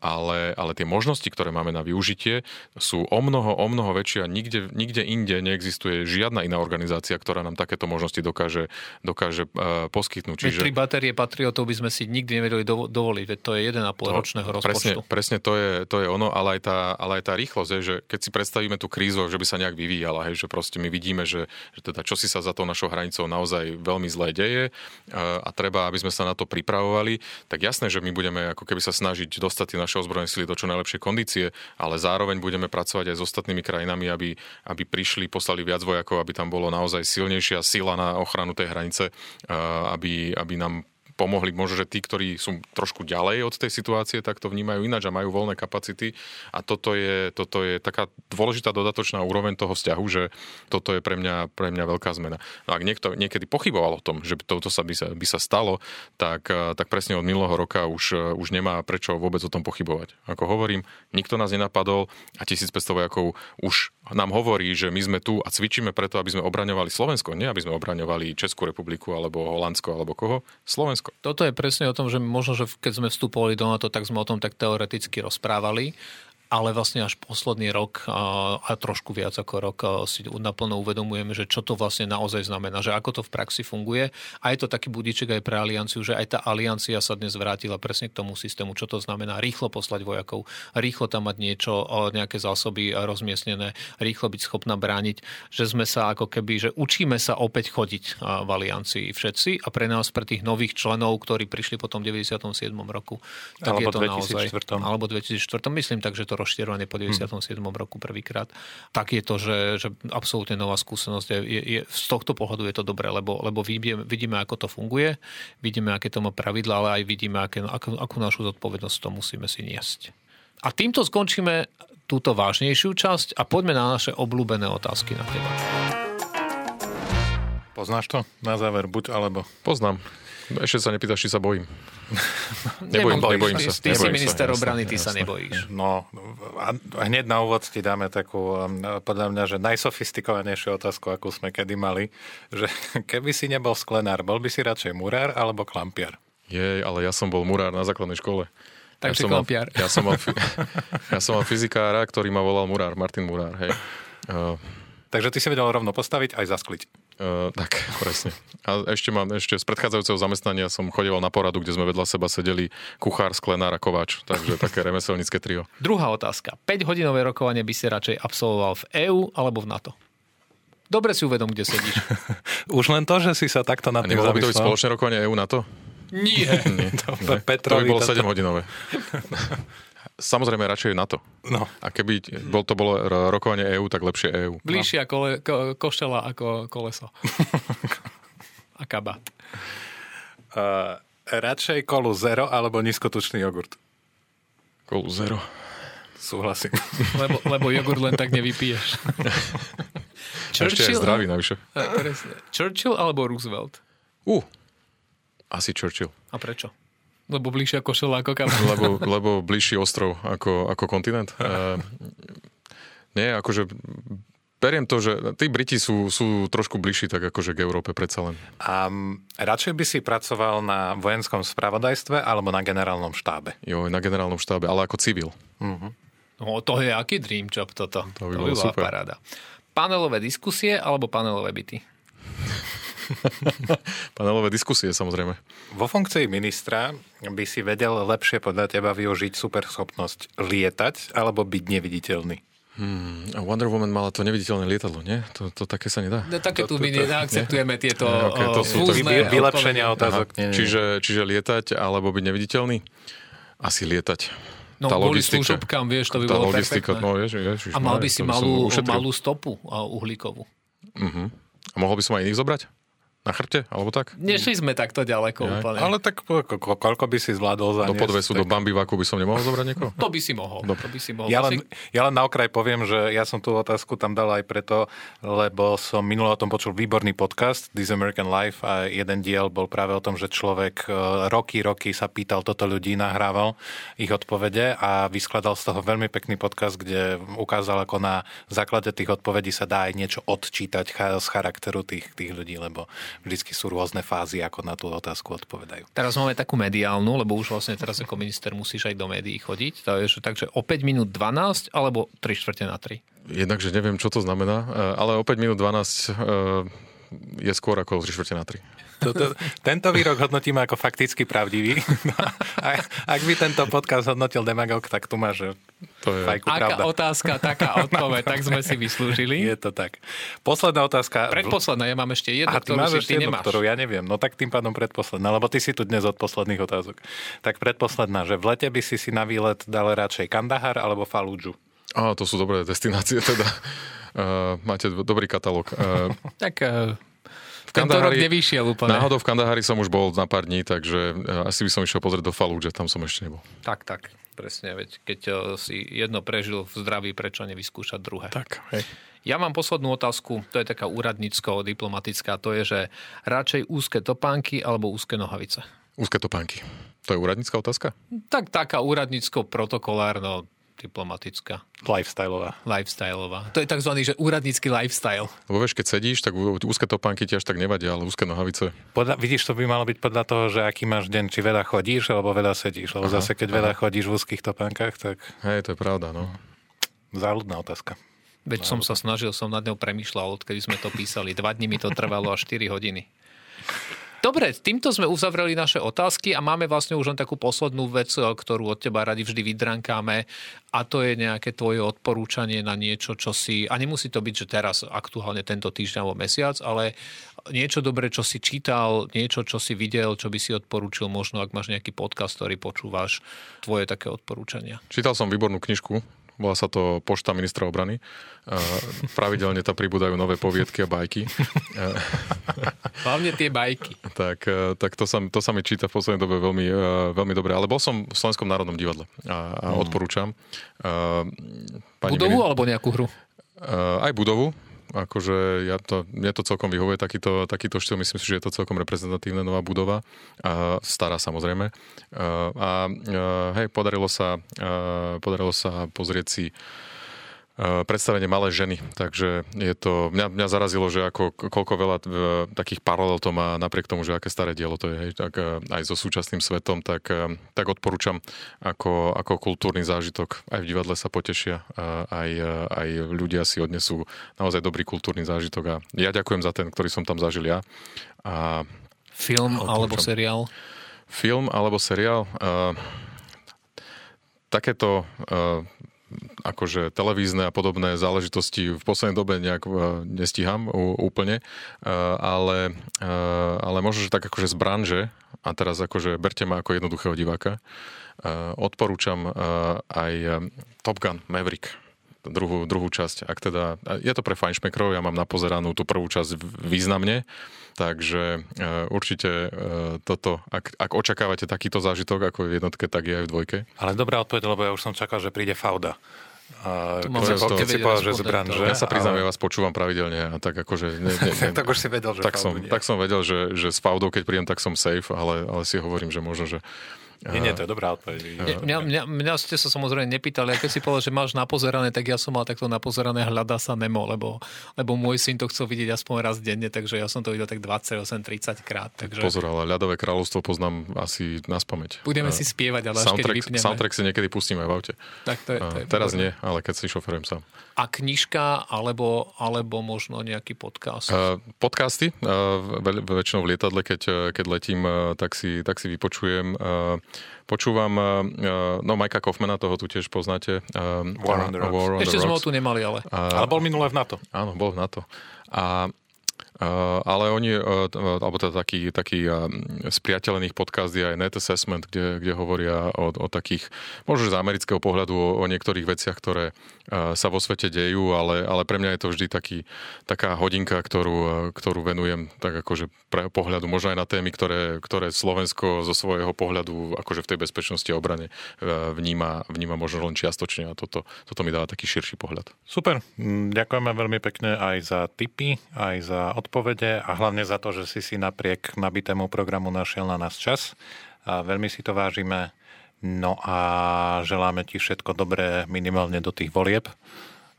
S1: ale, ale tie možnosti, ktoré máme na využitie, sú o mnoho, o mnoho väčšie a nikde, nikde inde neexistuje žiadna iná organizácia, ktorá nám takéto možnosti dokáže, dokáže poskytnúť.
S2: Čiže... Tri batérie patriotov by sme si nikdy nevedeli dovoliť, veď to je 1,5 ročného rozpočtu.
S1: Presne, presne to, je, to je ono, ale aj tá, ale aj tá rýchlosť, je, že keď si predstavíme tú krízu, že by sa nejak vyvíjala, hej, že proste my vidíme, že, že teda čo si sa za tou našou hranicou naozaj veľmi zlé deje a treba, aby sme sa na to pripravovali, tak jasné, že my budeme ako keby sa snažiť dostať tie naše ozbrojené sily do čo najlepšej kondície, ale zároveň budeme pracovať aj s ostatnými krajinami, aby, aby prišli, poslali viac vojakov, aby tam bolo naozaj silnejšia sila na ochranu tej hranice, aby, aby nám pomohli možno, že tí, ktorí sú trošku ďalej od tej situácie, tak to vnímajú ináč a majú voľné kapacity. A toto je, toto je taká dôležitá dodatočná úroveň toho vzťahu, že toto je pre mňa, pre mňa veľká zmena. No ak niekto niekedy pochyboval o tom, že toto sa by, sa by sa stalo, tak, tak presne od minulého roka už, už nemá prečo vôbec o tom pochybovať. Ako hovorím, nikto nás nenapadol a 1500 vojakov už nám hovorí, že my sme tu a cvičíme preto, aby sme obraňovali Slovensko, nie aby sme obraňovali Českú republiku alebo Holandsko alebo koho. Slovensko.
S2: Toto je presne o tom, že možno, že keď sme vstupovali do NATO, tak sme o tom tak teoreticky rozprávali ale vlastne až posledný rok a, trošku viac ako rok si naplno uvedomujeme, že čo to vlastne naozaj znamená, že ako to v praxi funguje. A je to taký budiček aj pre alianciu, že aj tá aliancia sa dnes vrátila presne k tomu systému, čo to znamená rýchlo poslať vojakov, rýchlo tam mať niečo, nejaké zásoby rozmiestnené, rýchlo byť schopná brániť, že sme sa ako keby, že učíme sa opäť chodiť v aliancii všetci a pre nás, pre tých nových členov, ktorí prišli po tom 97. roku, tak alebo je to 2004. naozaj... Alebo 2004. Myslím tak, že to rozštierovaný po 97. Hmm. roku prvýkrát, tak je to, že, že absolútne nová skúsenosť. Je, je, je, z tohto pohľadu je to dobré, lebo, lebo vidíme, vidíme, ako to funguje, vidíme, aké to má pravidla, ale aj vidíme, aké, akú, akú našu zodpovednosť to musíme si niesť. A týmto skončíme túto vážnejšiu časť a poďme na naše obľúbené otázky na teba.
S3: Poznáš to na záver, buď alebo?
S1: Poznám. Ešte sa nepýtaš, či sa bojím. (laughs) nebojím, nebojím sa.
S2: Ty si minister obrany, ty sa nebojíš.
S3: No, a hneď na úvod ti dáme takú, um, podľa mňa, že najsofistikovanejšiu otázku, akú sme kedy mali, že (laughs) keby si nebol sklenár, bol by si radšej murár alebo klampiar?
S1: Jej, ale ja som bol murár na základnej škole.
S2: Takže
S1: ja
S2: klampiar.
S1: Mal, ja, som mal, (laughs) ja som mal fyzikára, ktorý ma volal murár, Martin Murár, hej. Uh,
S3: Takže ty si vedel rovno postaviť aj zaskliť.
S1: Uh, tak, (laughs) presne. A ešte mám, ešte z predchádzajúceho zamestnania som chodil na poradu, kde sme vedľa seba sedeli kuchár, sklenár a kováč. Takže také (laughs) remeselnícke trio.
S2: Druhá otázka. 5-hodinové rokovanie by si radšej absolvoval v EÚ alebo v NATO? Dobre si uvedom, kde sedíš. (laughs)
S3: Už len to, že si sa takto na tým
S1: by to byť spoločné rokovanie EÚ NATO?
S2: Nie.
S1: Nie. To, to by bolo 7 hodinové. Samozrejme radšej na to.
S3: No.
S1: A keby bol to bolo rokovanie EÚ, tak lepšie EÚ.
S2: Bližšie no. kole, ko, košela ako koleso. (laughs) a kabát.
S3: Uh, radšej kolu zero alebo nízkotučný jogurt?
S1: Kolu zero.
S3: Súhlasím.
S2: lebo, lebo jogurt len tak nevypiješ. (laughs)
S1: Churchill, Ešte zdravý navyše.
S2: Churchill alebo Roosevelt?
S1: Uh, asi Churchill.
S2: A prečo? Lebo bližšia košela ako kam? (laughs)
S1: Lebo, lebo bližší ostrov ako, ako kontinent. Uh, (laughs) nie, akože beriem to, že tí Briti sú, sú trošku bližší tak akože k Európe predsa len.
S3: A radšej by si pracoval na vojenskom spravodajstve alebo na generálnom štábe?
S1: Jo, na generálnom štábe, ale ako civil.
S2: Uh-huh. No to je aký dream job toto.
S1: To by, to by bola super.
S2: paráda. Panelové diskusie alebo panelové byty? (laughs) (laughs)
S1: Panelové diskusie, samozrejme.
S3: Vo funkcii ministra by si vedel lepšie podľa teba využiť superschopnosť lietať alebo byť neviditeľný?
S1: Hmm, a Wonder Woman mala to neviditeľné lietadlo, nie? To, to také sa nedá.
S2: No, také tu my neakceptujeme
S1: nie?
S2: tieto
S1: okay, to sú to
S2: fúzne
S3: vylepšenia otázok. Nie, nie.
S1: Čiže, čiže lietať alebo byť neviditeľný? Asi lietať.
S2: No,
S1: Tá
S2: kvôli služobkám, vieš, to by bolo
S1: logistika,
S2: perfektné.
S1: no vieš, vieš,
S2: A mal by si malú, malú stopu uhlíkovú.
S1: Uh-huh. A mohol by som aj iných zobrať? Na chrbte? Alebo tak?
S2: Nešli sme takto ďaleko
S1: Ja.
S2: úplne.
S3: Ale tak ko- ko- ko- koľko by si zvládol za
S1: Do podvesu, do bambivaku by som nemohol zobrať niekoho?
S2: To by si mohol. To by si mohol.
S3: Ja len, ja len na okraj poviem, že ja som tú otázku tam dal aj preto, lebo som minule o tom počul výborný podcast This American Life a jeden diel bol práve o tom, že človek e, roky, roky sa pýtal toto ľudí, nahrával ich odpovede a vyskladal z toho veľmi pekný podcast, kde ukázal, ako na základe tých odpovedí sa dá aj niečo odčítať z charakteru tých, tých ľudí, lebo vždycky sú rôzne fázy, ako na tú otázku odpovedajú.
S2: Teraz máme takú mediálnu, lebo už vlastne teraz ako minister musíš aj do médií chodiť. To je, že, takže o 5 minút 12 alebo 3 štvrte na 3.
S1: Jednakže neviem, čo to znamená, e, ale o 5 minút 12 e, je skôr ako 3 čtvrte na 3.
S3: Toto, tento výrok hodnotíme ako fakticky pravdivý. A, ak by tento podcast hodnotil demagog, tak tu máš
S1: To je...
S3: fajku
S2: Aká
S3: pravda.
S2: otázka, taká (laughs) odpoveď, tak sme si vyslúžili.
S3: Je to tak. Posledná otázka.
S2: Predposledná, ja mám ešte jednu,
S3: A ty
S2: ktorú
S3: máš ešte
S2: ty
S3: jednu,
S2: nemáš.
S3: ktorú ja neviem. No tak tým pádom predposledná, lebo ty si tu dnes od posledných otázok. Tak predposledná, že v lete by si si na výlet dal radšej Kandahar alebo Faludžu.
S1: Á, to sú dobré destinácie teda. Uh, máte do- dobrý katalóg. Uh,
S2: Tak uh,
S1: v
S2: tento rok nevyšiel úplne.
S1: náhodou v Kandahári som už bol na pár dní, takže uh, asi by som išiel pozrieť do Falúdže, tam som ešte nebol.
S2: Tak, tak. Presne, veď keď uh, si jedno prežil v zdraví, prečo nevyskúšať druhé?
S1: Tak, hej.
S2: Ja mám poslednú otázku, to je taká úradnícko-diplomatická, to je, že radšej úzke topánky alebo úzke nohavice?
S1: Úzke topánky. To je úradnícka otázka?
S2: Tak taká úradnícko-protokolárno diplomatická,
S3: Lifestyleová.
S2: lifestyleová. To je tzv. že úradnícky lifestyle.
S1: Lebo vieš, keď sedíš, tak úzke topánky ti až tak nevadia, ale úzke nohavice.
S3: Podľa, vidíš, to by malo byť podľa toho, že aký máš deň, či veľa chodíš, alebo veľa sedíš. Lebo
S1: Aha,
S3: zase, keď veľa chodíš v úzkých topánkach, tak
S1: Hej, to je pravda, no.
S3: záľudná otázka.
S2: Veď som sa snažil, som nad ňou premyšľal, odkedy sme to písali. Dva dní mi to trvalo až 4 hodiny. Dobre, týmto sme uzavreli naše otázky a máme vlastne už len takú poslednú vec, ktorú od teba radi vždy vydrankáme a to je nejaké tvoje odporúčanie na niečo, čo si, a nemusí to byť, že teraz aktuálne tento týždeň alebo mesiac, ale niečo dobré, čo si čítal, niečo, čo si videl, čo by si odporúčil, možno ak máš nejaký podcast, ktorý počúvaš, tvoje také odporúčania.
S1: Čítal som výbornú knižku, volá sa to Pošta ministra obrany. Uh, pravidelne tam pribúdajú nové poviedky a bajky. Uh,
S2: Hlavne tie bajky.
S1: tak uh, tak to, sa, to sa mi číta v poslednej dobe veľmi, veľmi dobre. Ale bol som v Slovenskom národnom divadle a, a odporúčam. Uh,
S2: Budovu
S1: Mini-
S2: alebo nejakú hru?
S1: Aj budovu. Akože ja to, mne to celkom vyhovuje, takýto, takýto štýl. Myslím si, že je to celkom reprezentatívna nová budova. Uh, stará samozrejme. Uh, a uh, hej, podarilo sa, uh, podarilo sa pozrieť si predstavenie Malé ženy. Takže je to, mňa, mňa zarazilo, že ako, koľko veľa uh, takých paralel to má napriek tomu, že aké staré dielo to je, hej, tak uh, aj so súčasným svetom, tak, uh, tak odporúčam ako, ako kultúrny zážitok. Aj v divadle sa potešia, aj, aj ľudia si odnesú naozaj dobrý kultúrny zážitok a ja ďakujem za ten, ktorý som tam zažil ja. A
S2: Film
S1: Odporúčam.
S2: alebo seriál?
S1: film alebo seriál? Uh, takéto uh, akože televízne a podobné záležitosti v poslednej dobe nejak uh, nestíham úplne, uh, ale, uh, ale možno, že tak akože z branže, a teraz akože berte ma ako jednoduchého diváka, odporúčam aj Top Gun Maverick druhú, druhú časť. Ak teda, je to pre fajnšmekrov, ja mám napozeranú tú prvú časť významne, takže určite toto, ak, ak očakávate takýto zážitok ako v jednotke, tak je aj v dvojke.
S3: Ale dobrá odpoveď, lebo ja už som čakal, že príde Fauda. A
S2: 9
S3: povedal, že z branže.
S1: Ja sa priznám,
S3: ale-
S1: ja vás počúvam pravidelne a tak akože... Ne, ne, ne, (laughs)
S3: tak už si vedel, že
S1: tak, som,
S3: nie.
S1: tak som vedel, že, že s Faudou, keď prídem, tak som safe, ale, ale si hovorím, že možno, že...
S3: Nie, nie, to je dobrá odpoveď.
S2: Mňa, mňa, mňa, mňa ste sa samozrejme nepýtali, a keď si povedal, že máš napozerané, tak ja som mal takto napozerané Hľadá sa Nemo, lebo, lebo môj syn to chcel vidieť aspoň raz denne, takže ja som to videl tak 28-30 krát. Takže
S1: Pozor, ale ľadové kráľovstvo poznám asi na spameť.
S2: budeme si spievať, ale až keď
S1: soundtrack,
S2: vypneme.
S1: soundtrack si niekedy pustíme v aute.
S2: Tak to je, to je
S1: teraz
S2: výborné.
S1: nie, ale keď si šoferujem sám.
S2: A knižka, alebo, alebo možno nejaký podcast.
S1: Uh, podcasty, uh, väč- väčšinou v lietadle, keď, keď letím, uh, tak si, tak si vypočujem. Uh, počúvam, no Majka Kaufmana, toho tu tiež poznáte.
S3: War on the Rocks.
S2: War on Ešte sme ho tu nemali, ale.
S3: A, ale bol minulé v NATO.
S1: Áno, bol v NATO. A ale oni, uh, alebo teda taký, taký spriateľených podcast je aj Net Assessment, kde, kde hovoria o, o takých, možno z amerického pohľadu o, o niektorých veciach, ktoré sa vo svete dejú, ale, ale pre mňa je to vždy taký, taká hodinka, ktorú, ktorú venujem tak akože pre pohľadu, možno aj na témy, ktoré, ktoré Slovensko zo svojho pohľadu akože v tej bezpečnosti a obrane vníma, vníma možno len čiastočne a toto, toto mi dáva taký širší pohľad.
S3: Super, mm, ďakujeme veľmi pekne aj za tipy, aj za odpovede a hlavne za to, že si si napriek nabitému programu našiel na nás čas. A veľmi si to vážime. No a želáme ti všetko dobré minimálne do tých volieb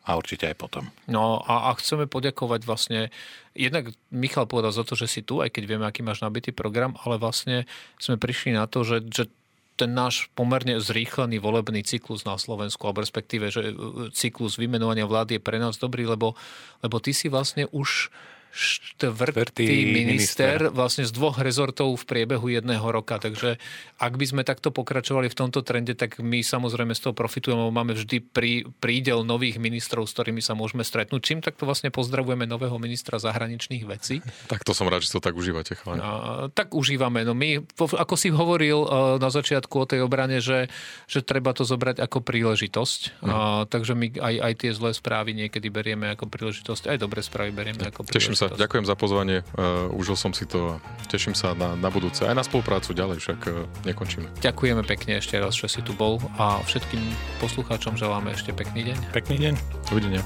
S3: a určite aj potom.
S2: No a, a chceme poďakovať vlastne, jednak Michal povedal za to, že si tu, aj keď vieme, aký máš nabitý program, ale vlastne sme prišli na to, že, že ten náš pomerne zrýchlený volebný cyklus na Slovensku, alebo respektíve, že cyklus vymenovania vlády je pre nás dobrý, lebo, lebo ty si vlastne už štvrtý minister, minister vlastne z dvoch rezortov v priebehu jedného roka. Takže ak by sme takto pokračovali v tomto trende, tak my samozrejme z toho profitujeme, lebo máme vždy prí, prídel nových ministrov, s ktorými sa môžeme stretnúť. Čím takto vlastne pozdravujeme nového ministra zahraničných vecí.
S1: Tak to som rád, že to tak užívate.
S2: A, tak užívame. No my, ako si hovoril e, na začiatku o tej obrane, že, že treba to zobrať ako príležitosť. Mm. A, takže my aj, aj tie zlé správy niekedy berieme ako príležitosť, aj dobré správy berieme ako príležitosť.
S1: Teším sa, ďakujem za pozvanie, uh, užil som si to a teším sa na, na budúce. Aj na spoluprácu ďalej, však uh, nekončíme.
S2: Ďakujeme pekne ešte raz, že si tu bol a všetkým poslucháčom želáme ešte pekný deň.
S3: Pekný deň.
S1: Dovidenia.